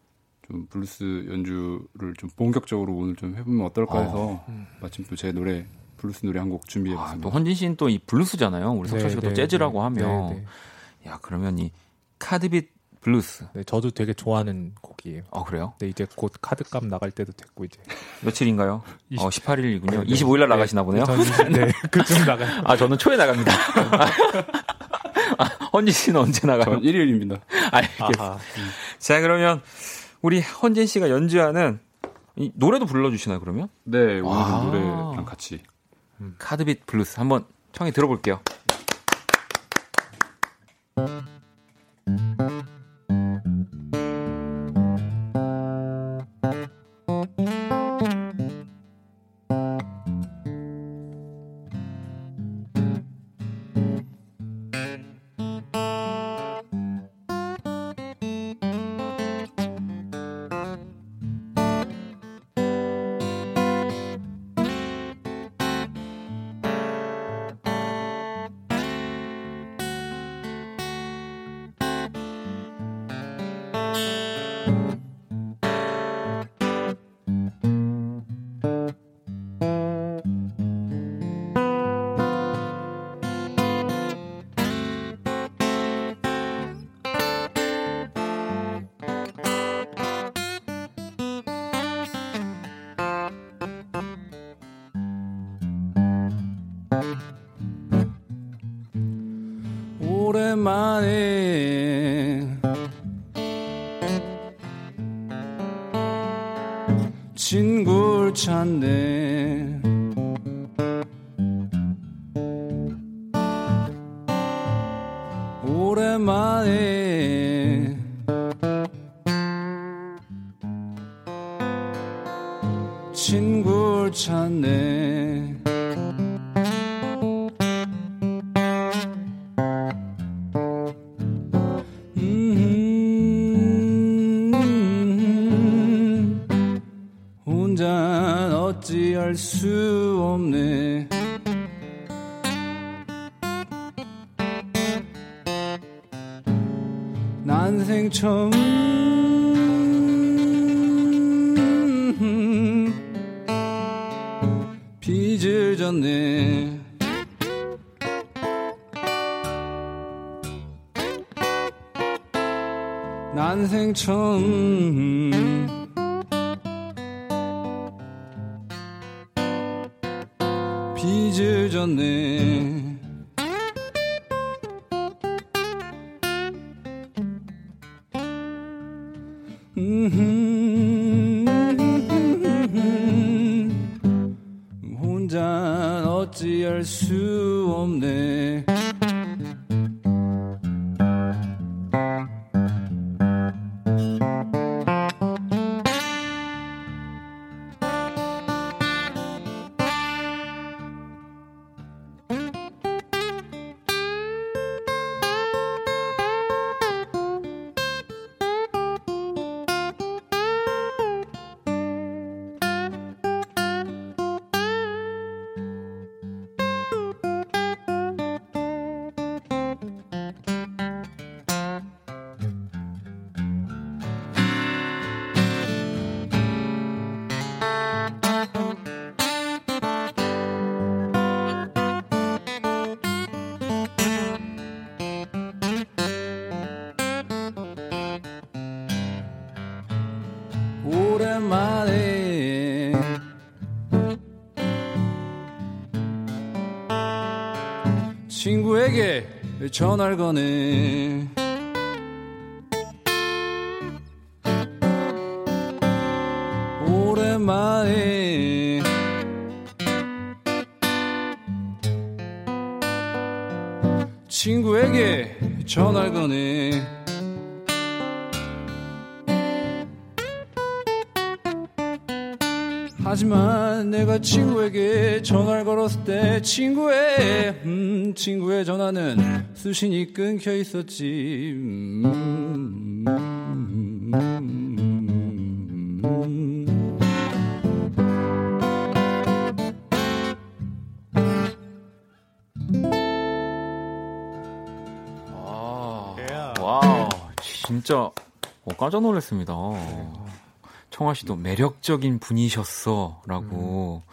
좀 블루스 연주를 좀 본격적으로 오늘 좀 해보면 어떨까 해서 어. 마침 또 제 노래 블루스 노래 한 곡 준비해봤습니다. 아, 또 헌진 씨는 또 이 블루스잖아요. 우리 석철 씨가 네, 또 네, 재즈라고 네. 하면 네, 야 그러면 이 카드빚 블루스. 네, 저도 되게 좋아하는 곡이에요. 아, 그래요? 네, 이제 곧 카드값 나갈 때도 됐고, 이제. 며칠인가요? 20... 어, 18일이군요. 네, 25일 날 나가시나 보네요. 네, [laughs] 그쯤 나가요. 아, 저는 초에 나갑니다. [laughs] 아, 헌진 씨는 언제 나가요? 전 1일입니다. 알겠습니다. 자, 그러면 우리 헌진 씨가 연주하는 이 노래도 불러주시나요, 그러면? 네, 오늘 아~ 노래랑 같이. 음. 카드빗 블루스 한번 청해 들어볼게요. money 수 없네 전화를 거네. 오랜만에 친구에게 전화를 거네. 하지만 내가 친구에게 전화를 걸었을 때 친구의 음, 친구의 전화는 수신이 끊겨 있었지. 음, 음, 아, wow, 진짜 어, 깜짝 놀랐습니다. 청아 씨도 매력적인 분이셨어라고. 음.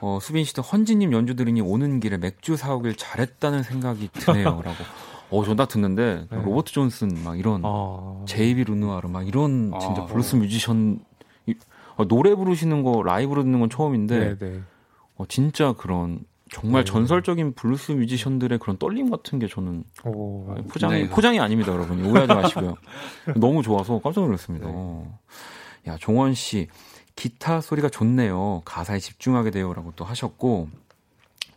어, 수빈 씨도 헌진 님 연주 들으니 오는 길에 맥주 사오길 잘했다는 생각이 드네요라고. [laughs] 어, 전다 듣는데 네. 로버트 존슨 막 이런 아... 제이비 르누아르 막 이런 진짜 아... 블루스 뮤지션 어, 노래 부르시는 거 라이브로 듣는 건 처음인데 네, 네. 어, 진짜 그런 정말 네. 전설적인 블루스 뮤지션들의 그런 떨림 같은 게 저는 오, 포장이 포장이 아닙니다, 여러분. 오해하지 마시고요. [laughs] 너무 좋아서 깜짝 놀랐습니다. 네. 야, 종원 씨, 기타 소리가 좋네요. 가사에 집중하게 돼요라고 또 하셨고,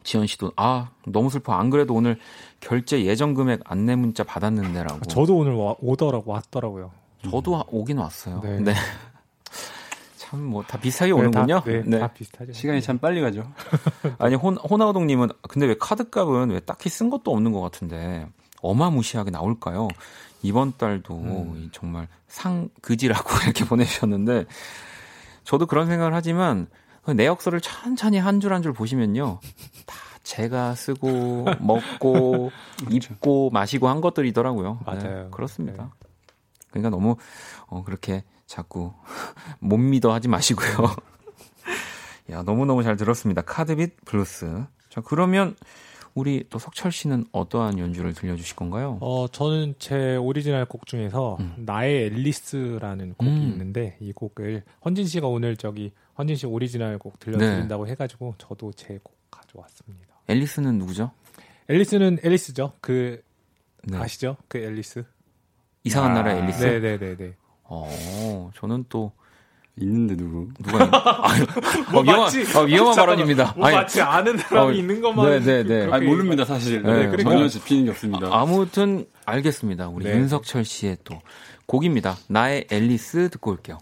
지현 씨도, 아, 너무 슬퍼. 안 그래도 오늘 결제 예정 금액 안내 문자 받았는데라고. 저도 오늘 와, 오더라고, 왔더라고요. 저도 오긴 왔어요. 네. 네. [laughs] 참, 뭐, 다 비슷하게 네, 오는군요. 다, 네, 네, 다 비슷하죠. 시간이 참 빨리 가죠. [laughs] 아니, 혼, 호나우동님은, 근데 왜 카드 값은 왜 딱히 쓴 것도 없는 것 같은데, 어마무시하게 나올까요? 이번 달도 음. 정말 상 그지라고 [laughs] 이렇게 보내주셨는데 저도 그런 생각을 하지만 내역서를 천천히 한 줄 한줄 보시면요. 다 제가 쓰고 [laughs] 먹고 그렇죠. 입고 마시고 한 것들이더라고요. 네, 맞아요. 네, 그렇습니다. 네. 그러니까 너무 어, 그렇게 자꾸 [laughs] 못 믿어 하지 마시고요. [laughs] 야, 너무너무 잘 들었습니다. 카드빚 블루스. 자, 그러면 우리 또 석철 씨는 어떠한 연주를 들려주실 건가요? 어, 저는 제 오리지널 곡 중에서 음. 나의 앨리스라는 곡이 음. 있는데 이 곡을 헌진 씨가 오늘 저기 헌진 씨 오리지널 곡 들려드린다고 네. 해가지고 저도 제 곡 가져왔습니다. 앨리스는 누구죠? 앨리스는 앨리스죠. 그 네. 아시죠? 그 앨리스. 이상한 아, 나라 앨리스. 네네네네. 어, 저는 또 있는데 누구? 누가 있나? [laughs] 뭐 어, 위험한, 어, 위험한 발언입니다. 뭐 아니, 마치 아는 사람이 어, 있는 것만. 네네네. 네, 네. 아니, 모릅니다, 사실. 네, 네, 그러니까. 전혀 짚히는 게 없습니다. 아, 무튼 알겠습니다. 우리 네. 윤석철 씨의 또 곡입니다. 나의 앨리스 듣고 올게요.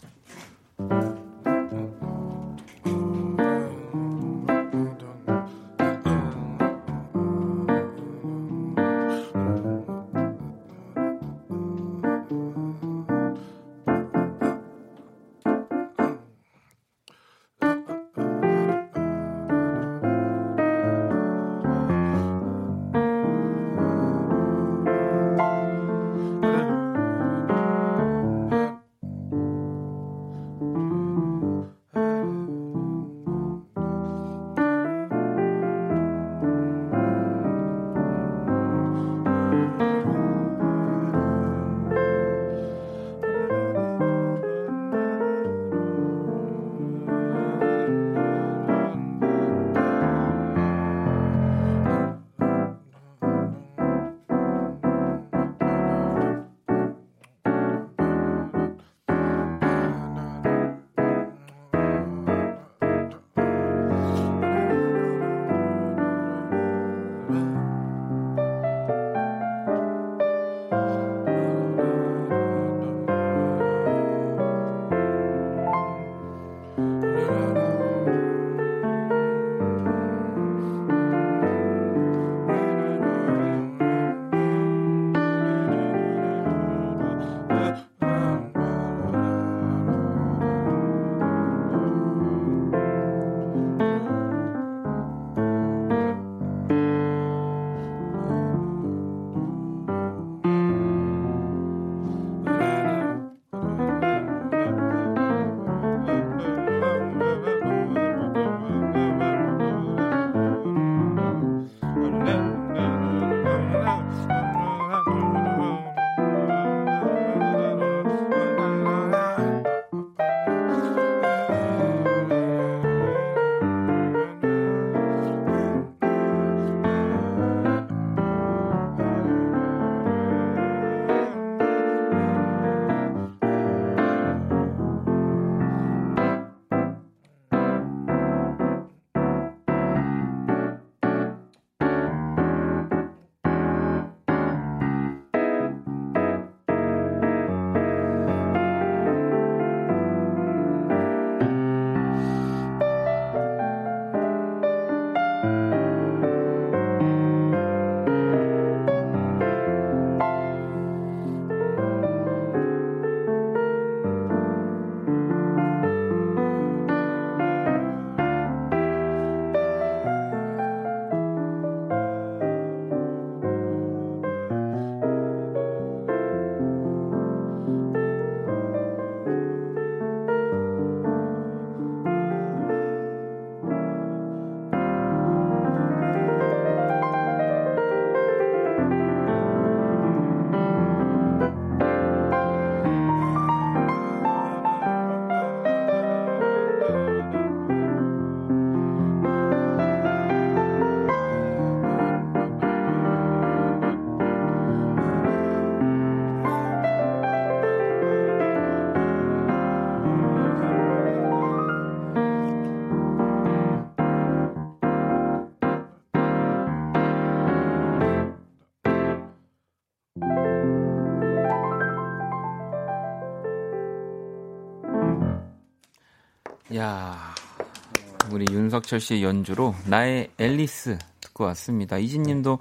윤석철 씨의 연주로 나의 앨리스 듣고 왔습니다. 이진님도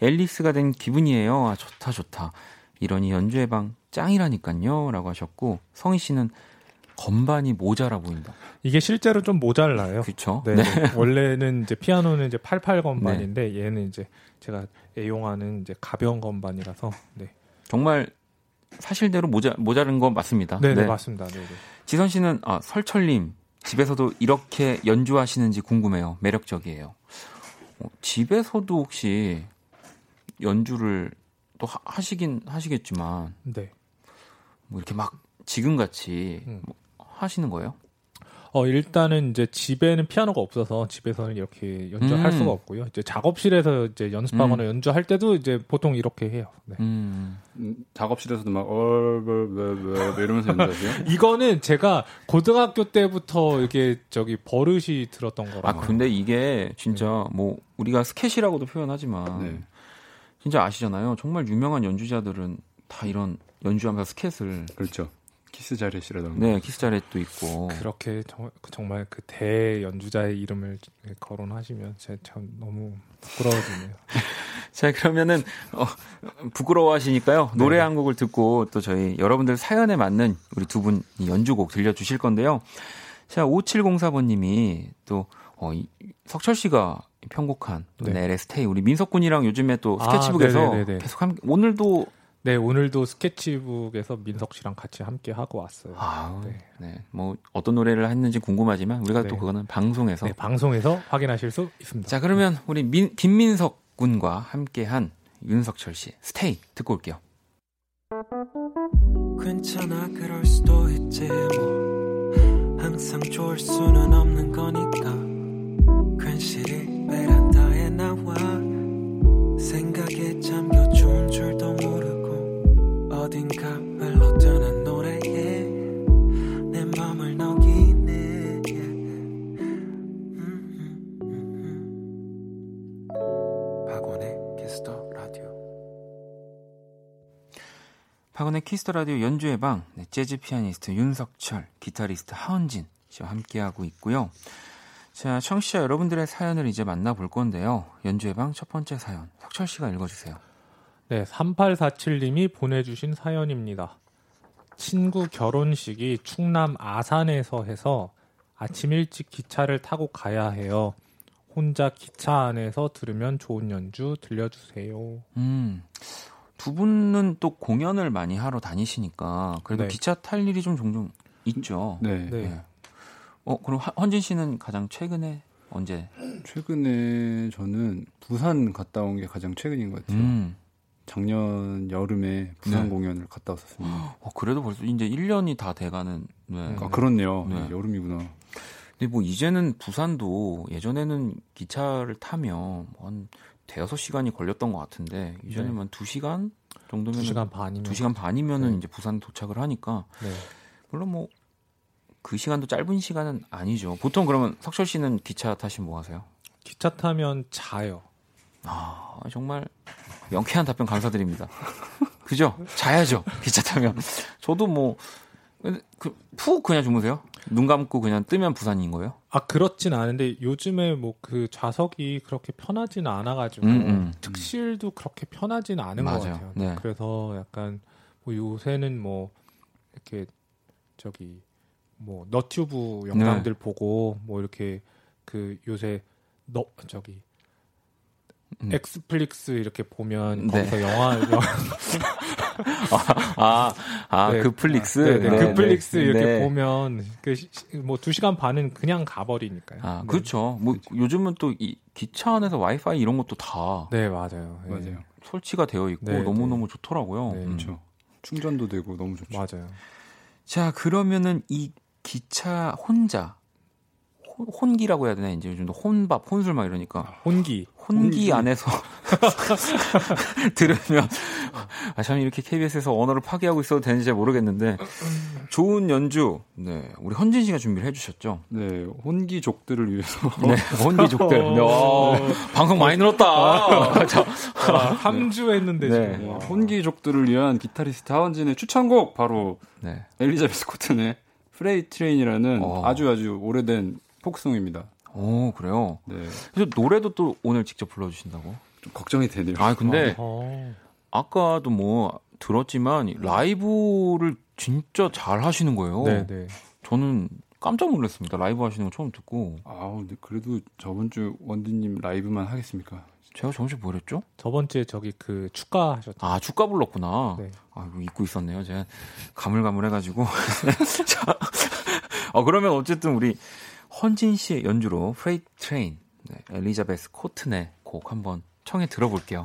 앨리스가 된 기분이에요. 아, 좋다, 좋다. 이러니 연주의 방 짱이라니까요. 라고 하셨고, 성희 씨는 건반이 모자라 보인다. 이게 실제로 좀 모자라요. 그렇죠. 네. 네. 원래는 이제 피아노는 이제 88 건반인데 네. 얘는 이제 제가 애용하는 이제 가벼운 건반이라서 네. 정말 사실대로 모자 모자른 건 맞습니다. 네, 네. 맞습니다. 네, 네. 지선 씨는 아, 설철님 집에서도 이렇게 연주하시는지 궁금해요. 매력적이에요. 어, 집에서도 혹시 연주를 또 하, 시긴 하시겠지만 네. 뭐 이렇게 막 지금 같이 음. 뭐 하시는 거예요? 어 일단은 이제 집에는 피아노가 없어서 집에서는 이렇게 연주할 음. 수가 없고요. 이제 작업실에서 이제 연습하거나 음. 연주할 때도 이제 보통 이렇게 해요. 네. 음. 음 작업실에서도 막 얼얼 이러면서 연주하세요? [laughs] 이거는 제가 고등학교 때부터 이게 저기 버릇이 들었던 거라. 아 근데 이게 진짜 네. 뭐 우리가 스케치라고도 표현하지만 네. 진짜 아시잖아요. 정말 유명한 연주자들은 다 이런 연주하면서 스케치를 그렇죠. 키스 자렛이라던가. 네, 키스 자렛도 있고. 그렇게 정, 정말 그 대연주자의 이름을 거론하시면 제가 참 너무 부끄러워지네요. [laughs] 자, 그러면은 어, 부끄러워하시니까요. 네. 노래 한 곡을 듣고 또 저희 여러분들 사연에 맞는 우리 두 분 연주곡 들려 주실 건데요. 자, 5704번 님이 또 어, 이, 석철 씨가 편곡한 네. LS테이 우리 민석 군이랑 요즘에 또 아, 스케치북에서 아, 계속 함 오늘도 네, 오늘도 스케치북에서 민석 씨랑 같이 함께 하고 왔어요. 아, 네. 네. 뭐 어떤 노래를 했는지 궁금하지만 우리가 네. 또 그거는 방송에서 네, 방송에서 확인하실 수 있습니다. 자, 그러면 우리 민, 김민석 군과 함께한 윤석철 씨 스테이 듣고 올게요. 괜찮아 그럴 수도 있지 뭐 항상 좋을 수는 없는 거니까 괜시리 베란다에 나와 생각에 잠겨 좋은 줄도 어딘가 흘러드는 노래에 내 맘을 녹이네 박원의 키스 더 라디오 박원의 키스 더 라디오 연주의 방 네, 재즈 피아니스트 윤석철 기타리스트 하헌진 씨와 함께하고 있고요 자, 청취자 여러분들의 사연을 이제 만나볼 건데요. 연주의 방 첫 번째 사연, 석철 씨가 읽어주세요. 네, 3847님이 보내주신 사연입니다. 친구 결혼식이 충남 아산에서 해서 아침 일찍 기차를 타고 가야 해요. 혼자 기차 안에서 들으면 좋은 연주 들려주세요. 음, 두 분은 또 공연을 많이 하러 다니시니까 그래도 네. 기차 탈 일이 좀 종종 있죠. 네. 네. 네. 어, 그럼 헌진 씨는 가장 최근에 언제? 최근에 저는 부산 갔다 온 게 가장 최근인 것 같아요. 음. 작년 여름에 부산 네. 공연을 갔다 왔었습니다. 어, 그래도 벌써 이제 1년이 다 돼가는. 네. 아, 그렇네요. 네. 네. 여름이구나. 근데 뭐 이제는 부산도 예전에는 기차를 타면 한 대여섯 시간이 걸렸던 것 같은데 이제는 네. 한 2시간 정도면 2시간 반이면 2시간 반이면은 네. 이제 부산 도착을 하니까 네. 물론 뭐 그 시간도 짧은 시간은 아니죠. 보통 그러면 석철 씨는 기차 타시면 뭐 하세요? 기차 타면 자요. 아, 정말 명쾌한 답변 감사드립니다. 그죠? 자야죠. 기차 타면. 저도 뭐, 그, 푹 그냥 주무세요? 눈 감고 그냥 뜨면 부산인 거예요? 아, 그렇진 않은데 요즘에 뭐 그 좌석이 그렇게 편하지는 않아가지고 음, 음, 특실도 음. 그렇게 편하지는 않은 맞아요. 것 같아요. 네. 그래서 약간 뭐 요새는 뭐 이렇게 저기 뭐 너튜브 영상들 네. 보고 뭐 이렇게 그 요새 너 저기 음. 엑스플릭스 이렇게 보면 네. 거기서 영화, 영화 [laughs] 아, 아, 네. 그 플릭스? 네, 네, 네, 그 플릭스 네. 이렇게 보면 그뭐 2시간 반은 그냥 가버리니까요. 아, 그렇죠. 뭐 그렇죠. 요즘은 또 이 기차 안에서 와이파이 이런 것도 다 네, 맞아요. 맞아요. 설치가 되어 있고 너무 너무 좋더라고요. 음. 그렇죠. 충전도 되고 너무 좋죠. 맞아요. 자, 그러면은 이 기차 혼자 혼기라고 해야 되나 이제 요즘 도 혼밥, 혼술 막 이러니까 혼기, 혼기, 혼기. 안에서 [laughs] 들으면 아, 참 이렇게 KBS에서 언어를 파괴하고 있어도 되는지 잘 모르겠는데 좋은 연주, 네 우리 헌진 씨가 준비를 해주셨죠. 네, 혼기족들을 위해서. 네, 혼기족들. 네, 와, 방송 많이 늘었다. 아, [laughs] 자, 아, 함주 했는데 네. 지금. 혼기족들을 위한 기타리스트 하헌진의 추천곡 바로 네. 엘리자베스 코튼의 Freight Train이라는 어. 아주 아주 오래된 포크 송입니다. 오 그래요. 네. 그래서 노래도 또 오늘 직접 불러주신다고? 좀 걱정이 되네요. 아 근데 어. 아까도 뭐 들었지만 라이브를 진짜 잘 하시는 거예요. 네, 네. 저는 깜짝 놀랐습니다. 라이브 하시는 거 처음 듣고. 아, 근데 그래도 저번 주 원디님 라이브만 하겠습니까? 제가 정시 뭐랬죠? 저번 주에 저기 그 축가 하셨죠. 아, 축가 불렀구나. 네. 아, 이거 잊고 있었네요. 제가 가물가물해가지고. [laughs] 자, 어, 그러면 어쨌든 우리 헌진 씨의 연주로 프레이트 트레인, 네, 엘리자베스 코튼의 곡 한번 청해 들어볼게요.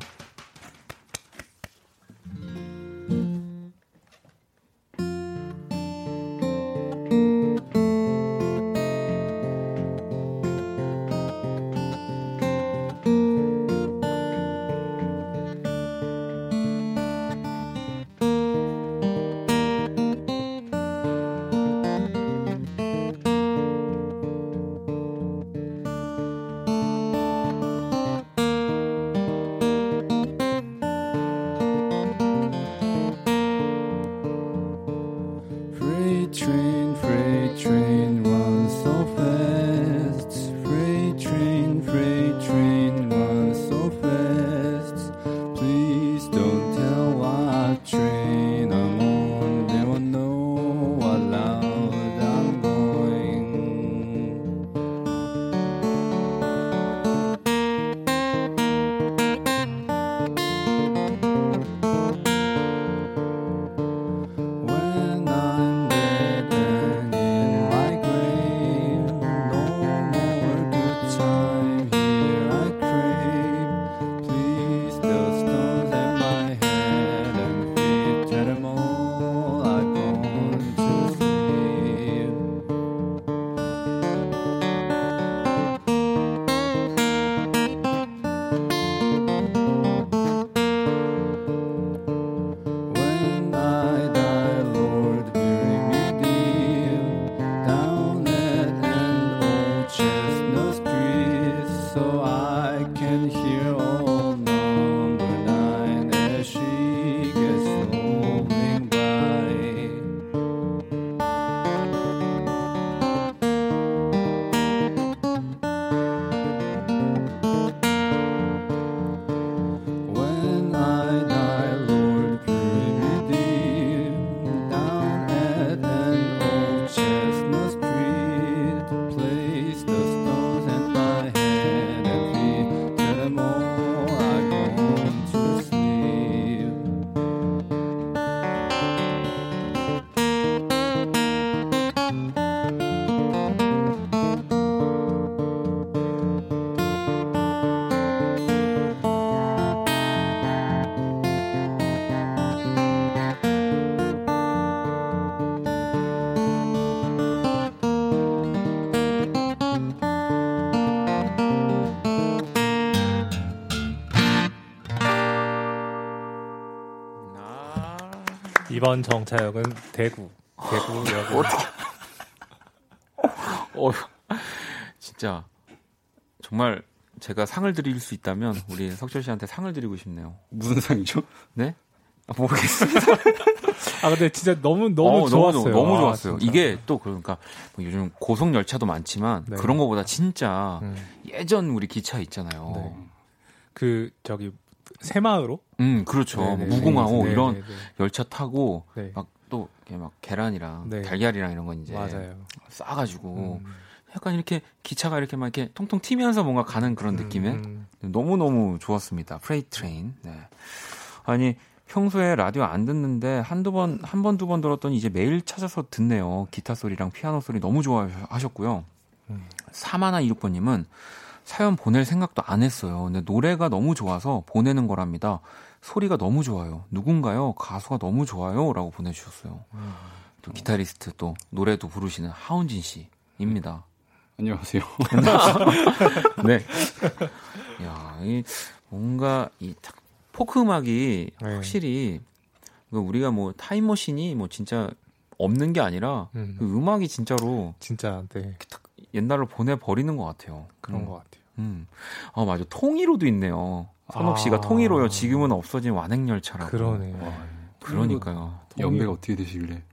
이번 정차역은 대구. 대구역. 어, 진짜 정말 제가 상을 드릴 수 있다면 우리 석철 씨한테 상을 드리고 싶네요. 무슨 상이죠? 네? 아, 모르겠습니다. [laughs] 아 근데 진짜 너무 너무 어, 좋았어요. 너무, 너무 좋았어요. 아, 이게 또 그러니까 뭐 요즘 고속 열차도 많지만 네. 그런 거보다 진짜 음. 예전 우리 기차 있잖아요. 네. 그 저기 새마을호? 음, 그렇죠. 네네, 무궁화호 네네, 이런 네네. 열차 타고 네. 막또 이렇게 막 계란이랑 네. 달걀이랑 이런 거 이제 맞아요. 싸가지고 음. 약간 이렇게 기차가 이렇게 막 이렇게 통통 튀면서 뭔가 가는 그런 음, 느낌에 음. 너무 너무 좋았습니다. Freight Train. 네. 아니 평소에 라디오 안 듣는데 한두 번, 한 번, 두 번 들었더니 이제 매일 찾아서 듣네요. 기타 소리랑 피아노 소리 너무 좋아하셨고요. 음. 3826번님은 사연 보낼 생각도 안 했어요. 근데 노래가 너무 좋아서 보내는 거랍니다. 소리가 너무 좋아요. 누군가요? 가수가 너무 좋아요. 라고 보내주셨어요. 음. 또 기타리스트 또 노래도 부르시는 하운진 씨입니다. 안녕하세요. [laughs] 네. 야, 이 뭔가 이 포크 음악이 네. 확실히 그 우리가 뭐 타임머신이 뭐 진짜 없는 게 아니라 음. 그 음악이 진짜로 진짜 네. 옛날을 보내버리는 것 같아요. 그런 음. 것 같아요. 음. 아, 맞아. 통일호도 있네요. 선옥 씨가 아. 통일호요. 지금은 없어진 완행열차라고. 그러네. 와, 그러니까요. 연배가 어떻게 되시길래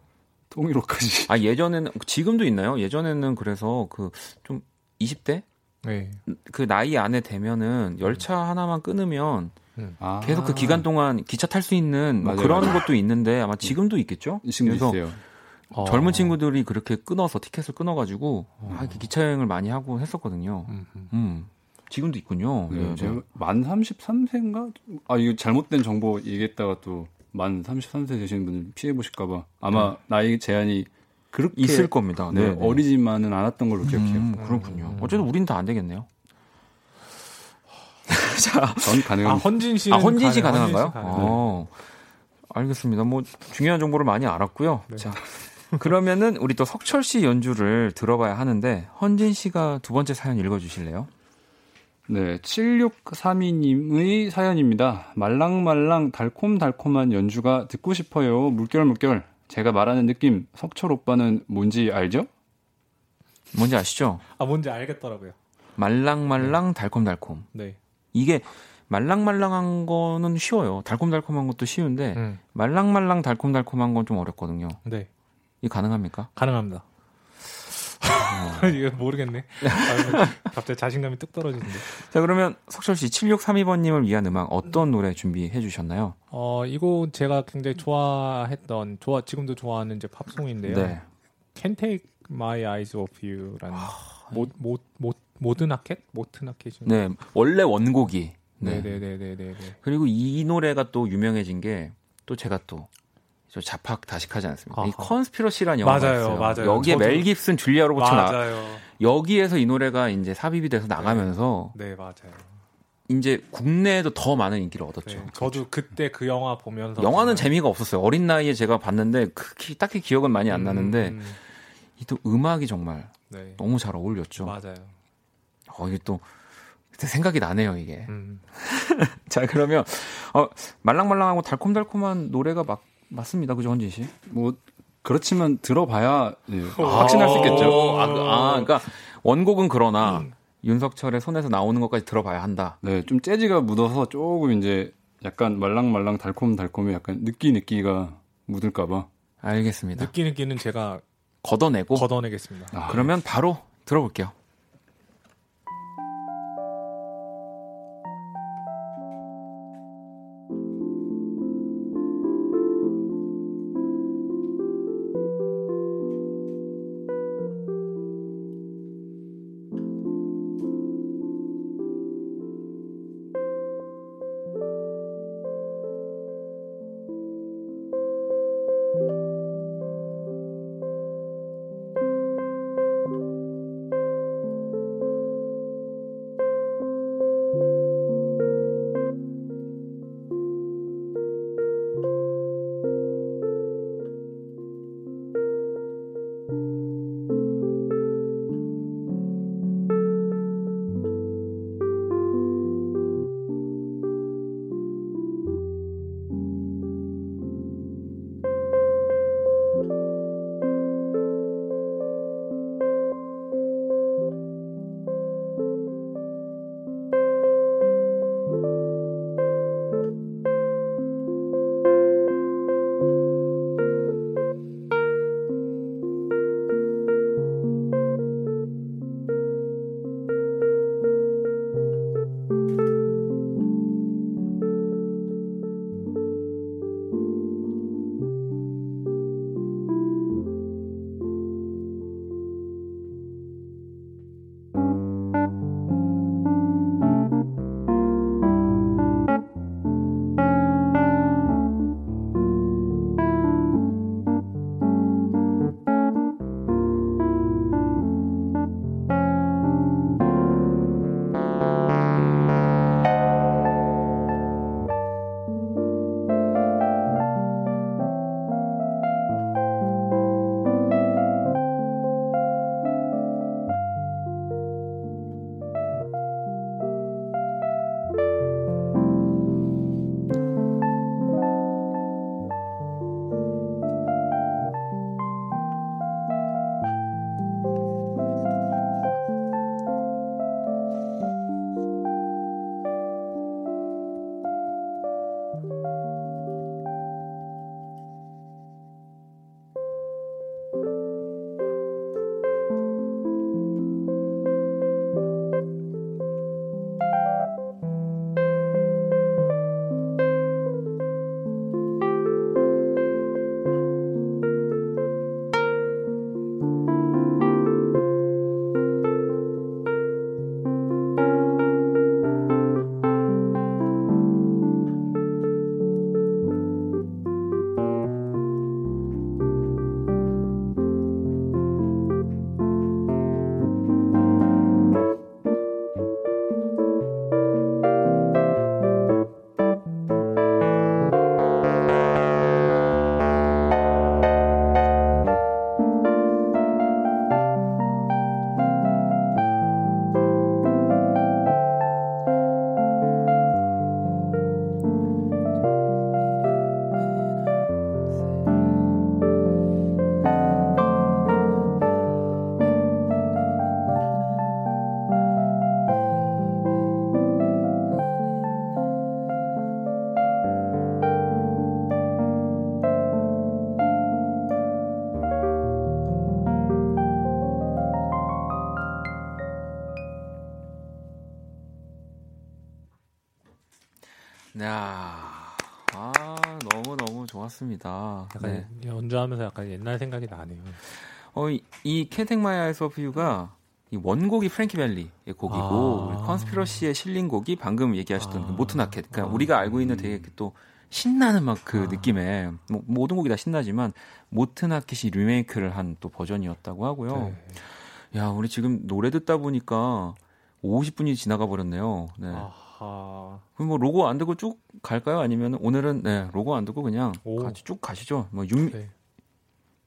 통일호까지. 아 예전에는 지금도 있나요? 예전에는 그래서 그 좀 20대 네. 그 나이 안에 되면은 열차 하나만 끊으면 음. 아. 계속 그 기간 동안 기차 탈 수 있는 뭐 그런 맞아요. 것도 있는데 아마 지금도 있겠죠? 지금도 있어요. 어. 젊은 친구들이 그렇게 끊어서 티켓을 끊어가지고 어. 아, 기차 여행을 많이 하고 했었거든요. 음. 지금도 있군요. 네, 네. 제가 만 33세인가? 아, 이거 잘못된 정보 얘기했다가 또 만 33세 되시는 분들 피해 보실까봐 아마 네. 나이 제한이 그렇게 있을 겁니다. 네, 네, 네. 어리지만은 않았던 걸로 기억해요. 음, 그렇군요. 음. 어쨌든 우리는 다안 되겠네요. [laughs] 자, 전 가능. 아, 헌진 씨. 아, 헌진 씨 가능한가요? 어, 알겠습니다. 뭐 중요한 정보를 많이 알았고요. 네. 자, 그러면은 우리 또 석철 씨 연주를 들어봐야 하는데 헌진 씨가 두 번째 사연 읽어 주실래요? 네, 7632님의 사연입니다. 말랑말랑 달콤달콤한 연주가 듣고 싶어요. 물결물결. 제가 말하는 느낌, 석철 오빠는 뭔지 알죠? 뭔지 아시죠? 아, 뭔지 알겠더라고요. 말랑말랑 네. 달콤달콤. 네. 이게 말랑말랑한 거는 쉬워요. 달콤달콤한 것도 쉬운데 음. 말랑말랑 달콤달콤한 건 좀 어렵거든요. 네. 이 가능합니까? 가능합니다. 어. [laughs] 이거 모르겠네. 아, [laughs] 갑자기 자신감이 뚝 떨어지는데. 자, 그러면 석철 씨 7632번님을 위한 음악 어떤 노래 준비해 주셨나요? 어, 이거 제가 굉장히 좋아했던, 좋아, 지금도 좋아하는 이제 팝송인데요. 네. Can't Take My Eyes Off You라는 아, 모, 모, 모, 모든 아켓? 모튼 아켓이 네, 원래 원곡이. 네. 네네네네네. 네, 네, 네, 그리고 이 노래가 또 유명해진 게 또 제가 또 저 자팍 다식하지 않습니까? 아하. 이 컨스피러시라는 영화가 맞아요, 있어요. 맞아요. 여기에 저도... 멜 깁슨, 줄리아 로버츠 나 여기에서 이 노래가 이제 삽입이 돼서 나가면서 네, 네 맞아요. 이제 국내에도 더 많은 인기를 얻었죠. 네, 저도 그때 그 영화 보면서 영화는 재미가 없었어요. 어린 나이에 제가 봤는데 그 딱히 기억은 많이 안 음, 나는데 음. 이또 음악이 정말 네. 너무 잘 어울렸죠. 맞아요. 어 이게 또 생각이 나네요 이게. 음. [laughs] 자 그러면 어, 말랑말랑하고 달콤달콤한 노래가 막 맞습니다, 그죠 헌진 씨? 뭐 그렇지만 들어봐야 예, 확신할 수 있겠죠. 아, 그, 아, 그러니까 원곡은 그러나 음. 윤석철의 손에서 나오는 것까지 들어봐야 한다. 네, 좀 재즈가 묻어서 조금 이제 약간 말랑말랑 달콤달콤이 약간 느끼 느끼가 묻을까봐. 알겠습니다. 느끼 느끼는 제가 걷어내고 걷어내겠습니다. 아, 그러면 바로 들어볼게요. 맞습니다. 약간 네. 연주하면서 약간 옛날 생각이 나네요. 어, 이, 이 캔텍 마이 아이스 오브 유가 이 원곡이 프랭키 밸리의 곡이고 아~ Conspiracy에 실린 곡이 방금 얘기하셨던 그 아~ 모튼 하켓. 그러니까 아~ 우리가 알고 있는 되게 또 신나는 막그 아. 느낌의 뭐, 모든 곡이 다 신나지만 모튼 하켓이 리메이크를 한 또 버전이었다고 하고요. 네. 야, 우리 지금 노래 듣다 보니까 50분이 지나가 버렸네요. 네. 아 하. 그럼 뭐 로고 안 듣고 쭉 갈까요? 아니면 오늘은 네, 로고 안 듣고 그냥 오. 같이 쭉 가시죠. 뭐 윤미 네.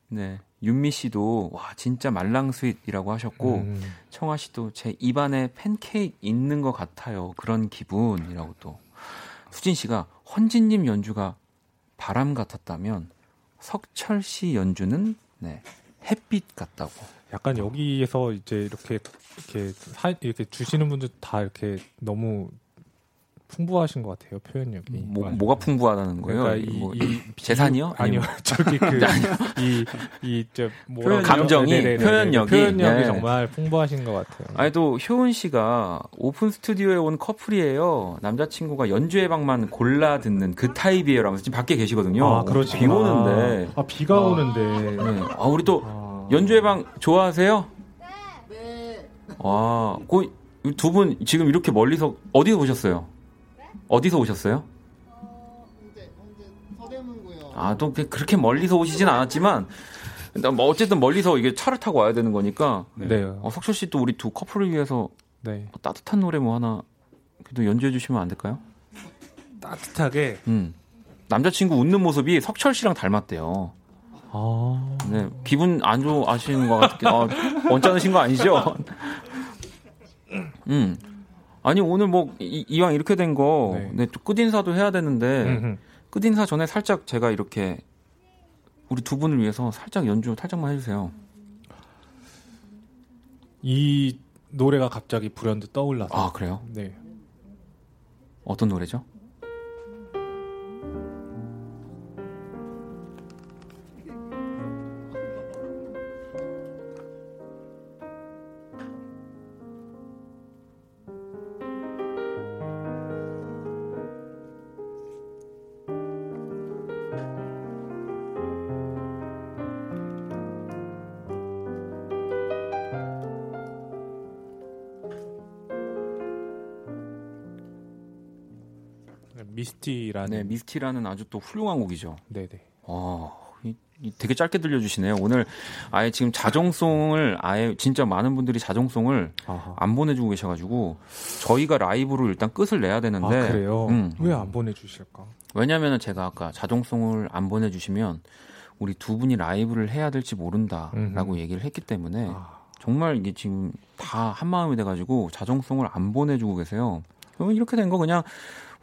네. 윤미 씨도 와 진짜 말랑 sweet이라고 하셨고 음. 청아 씨도 제 입안에 팬케이크 있는 것 같아요. 그런 기분이라고 또 수진 씨가 헌진님 연주가 바람 같았다면 석철 씨 연주는 네, 햇빛 같다고. 약간 여기에서 이제 이렇게 이렇게 사, 이렇게 주시는 분들 다 이렇게 너무 풍부하신 것 같아요 표현력이. 뭐, 뭐가 풍부하다는 거예요? 그러니까 이, 뭐, 이 재산이요? 아니요, [laughs] 저기 [laughs] 그이이저 표현 감정이 네네네네. 표현력이 표현력이 네. 정말 풍부하신 것 같아요. 아니 또 효은 씨가 오픈 스튜디오에 온 커플이에요. 남자친구가 연주회 방만 골라 듣는 그 타입이에요라면서 지금 밖에 계시거든요. 아, 그러시 비 오는데. 아 비가 아, 오는데. 네. 아 우리 또 아. 연주회 방 좋아하세요? 네. 와, 그두 분 지금 이렇게 멀리서 어디서 보셨어요? 어디서 오셨어요? 아, 또 그렇게 멀리서 오시진 않았지만, 뭐 어쨌든 멀리서 이게 차를 타고 와야 되는 거니까. 네. 어, 석철 씨 또 우리 두 커플을 위해서 네. 따뜻한 노래 뭐 하나 그래도 연주해 주시면 안 될까요? 따뜻하게. 음. 남자친구 웃는 모습이 석철 씨랑 닮았대요. 아. 네. 기분 안 좋아하시는 것 같긴, 어, 언짢으신 거 아니죠? [laughs] 음. 아니 오늘 뭐 이, 왕 이렇게 된거 네. 네, 끝인사도 해야 되는데 음흠. 끝인사 전에 살짝 제가 이렇게 우리 두 분을 위해서 살짝 연주 살짝만 해주세요. 이 노래가 갑자기 불현듯 떠올라서. 아 그래요? 네. 어떤 노래죠? 네, 미스티라는 아주 또 훌륭한 곡이죠. 네 네. 아, 이, 이 되게 짧게 들려주시네요. 오늘 아예 지금 자정송을 아예 진짜 많은 분들이 자정송을 아하. 안 보내주고 계셔가지고 저희가 라이브로 일단 끝을 내야 되는데 아, 그래요? 음. 왜안 보내주실까? 왜냐면은 제가 아까 자정송을 안 보내주시면 우리 두 분이 라이브를 해야 될지 모른다라고 음흠. 얘기를 했기 때문에 아. 정말 이게 지금 다 한 마음이 돼가지고 자정송을 안 보내주고 계세요. 그러면 이렇게 된 거 그냥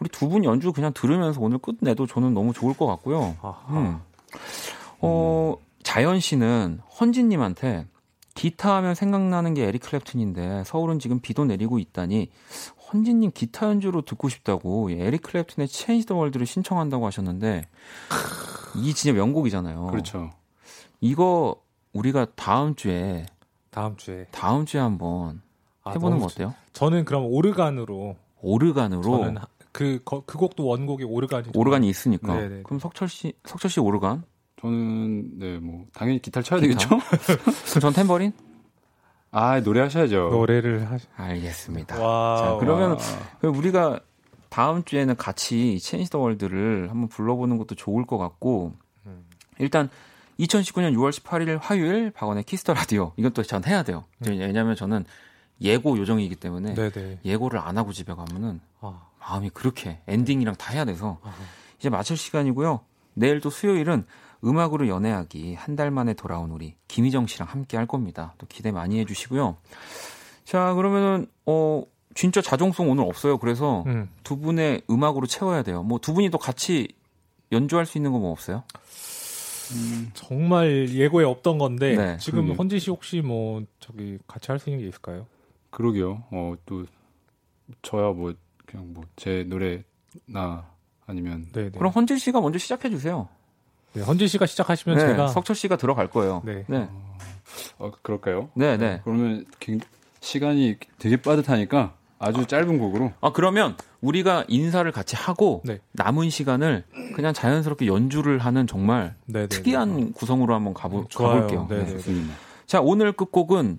우리 두 분 연주 그냥 들으면서 오늘 끝내도 저는 너무 좋을 것 같고요. 음. 어, 자연 씨는 헌진님한테 기타 하면 생각나는 게 에릭 클랩튼인데 서울은 지금 비도 내리고 있다니 헌진님 기타 연주로 듣고 싶다고 에릭 클랩튼의 Change the World를 신청한다고 하셨는데 이 진짜 명곡이잖아요. 그렇죠. 이거 우리가 다음 주에 다음 주에 다음 주에 한번 아, 해보는 거 어때요? 저는 그럼 오르간으로 오르간으로 저는 그, 그 곡도 원곡이 오르간이 오르간이 있으니까. 네네. 그럼 석철 씨, 석철 씨 오르간? 저는 네, 뭐 당연히 기타를 쳐야 기타? 되겠죠. 그럼 전 탬버린? [laughs] 아, 노래 하셔야죠. 노래를 하시. 알겠습니다. 와, 자, 그러면 우리가 다음 주에는 같이 체인지 더 월드를 한번 불러보는 것도 좋을 것 같고 음. 일단 2019년 6월 18일 화요일 박원의 키스 더 라디오 이건 또 전 해야 돼요. 음. 왜냐하면 저는 예고 요정이기 때문에 네네. 예고를 안 하고 집에 가면은 아. 마음이 그렇게 엔딩이랑 다 해야 돼서 이제 마칠 시간이고요. 내일 또 수요일은 음악으로 연애하기 한 달 만에 돌아온 우리 김희정 씨랑 함께 할 겁니다. 또 기대 많이 해주시고요. 자 그러면은 어 진짜 자정송 오늘 없어요. 그래서 음. 두 분의 음악으로 채워야 돼요. 뭐 두 분이 또 같이 연주할 수 있는 거 뭐 없어요? 음, 정말 예고에 없던 건데 네. 지금 그러게. 헌지 씨 혹시 뭐 저기 같이 할 수 있는 게 있을까요? 그러게요. 어 또 저야 뭐 그냥 뭐 제 노래나 아니면 네네. 네. 그럼 헌질 씨가 먼저 시작해 주세요. 네, 헌질 씨가 시작하시면 네, 제가 석철 씨가 들어갈 거예요. 네. 네. 어, 그럴까요? 네, 네. 그러면 시간이 되게 빠듯하니까 아주 짧은 곡으로. 아 그러면 우리가 인사를 같이 하고 네. 남은 시간을 그냥 자연스럽게 연주를 하는 정말 네네네. 특이한 구성으로 한번 가보, 음, 가볼게요. 네. 자 오늘 끝곡은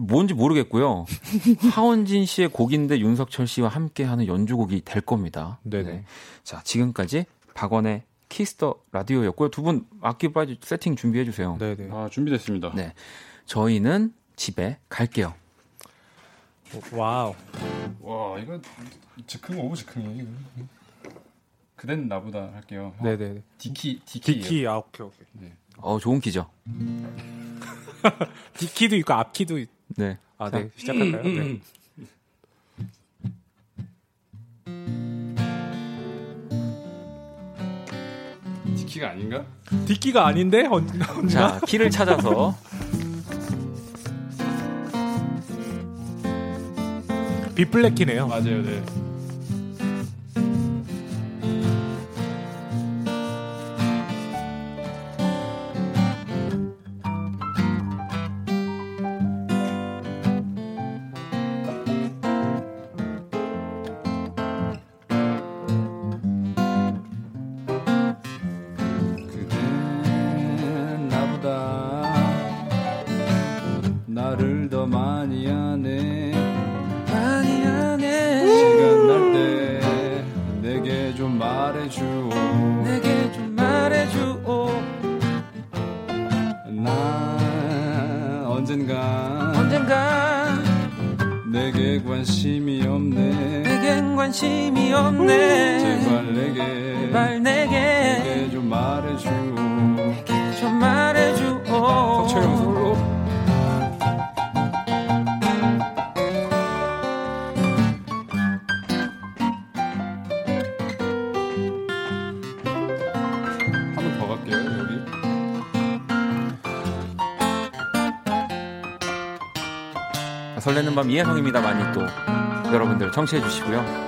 뭔지 모르겠고요. [laughs] 하원진 씨의 곡인데 윤석철 씨와 함께하는 연주곡이 될 겁니다. 네네. 네. 자 지금까지 박원의 키스 더 라디오였고요. 두 분 악기 빠지 세팅 준비해 주세요. 네네. 아 준비됐습니다. 네. 저희는 집에 갈게요. Wow. 와 이거 즉흥 of 즉흥이에요. 그댄 나보다 할게요. 네네. D키 D키. D키 아 오케이 오케이. 네. 어 좋은 키죠. [laughs] D키도 있고 F키도 있. 네. 아 네. 시작할까요? 네. D키가 아닌가? D키가 아닌데? 언, 자, 키를 찾아서 비플래키네요. 맞아요, 네. 이혜성입니다. 많이 또 여러분들 청취해 주시고요.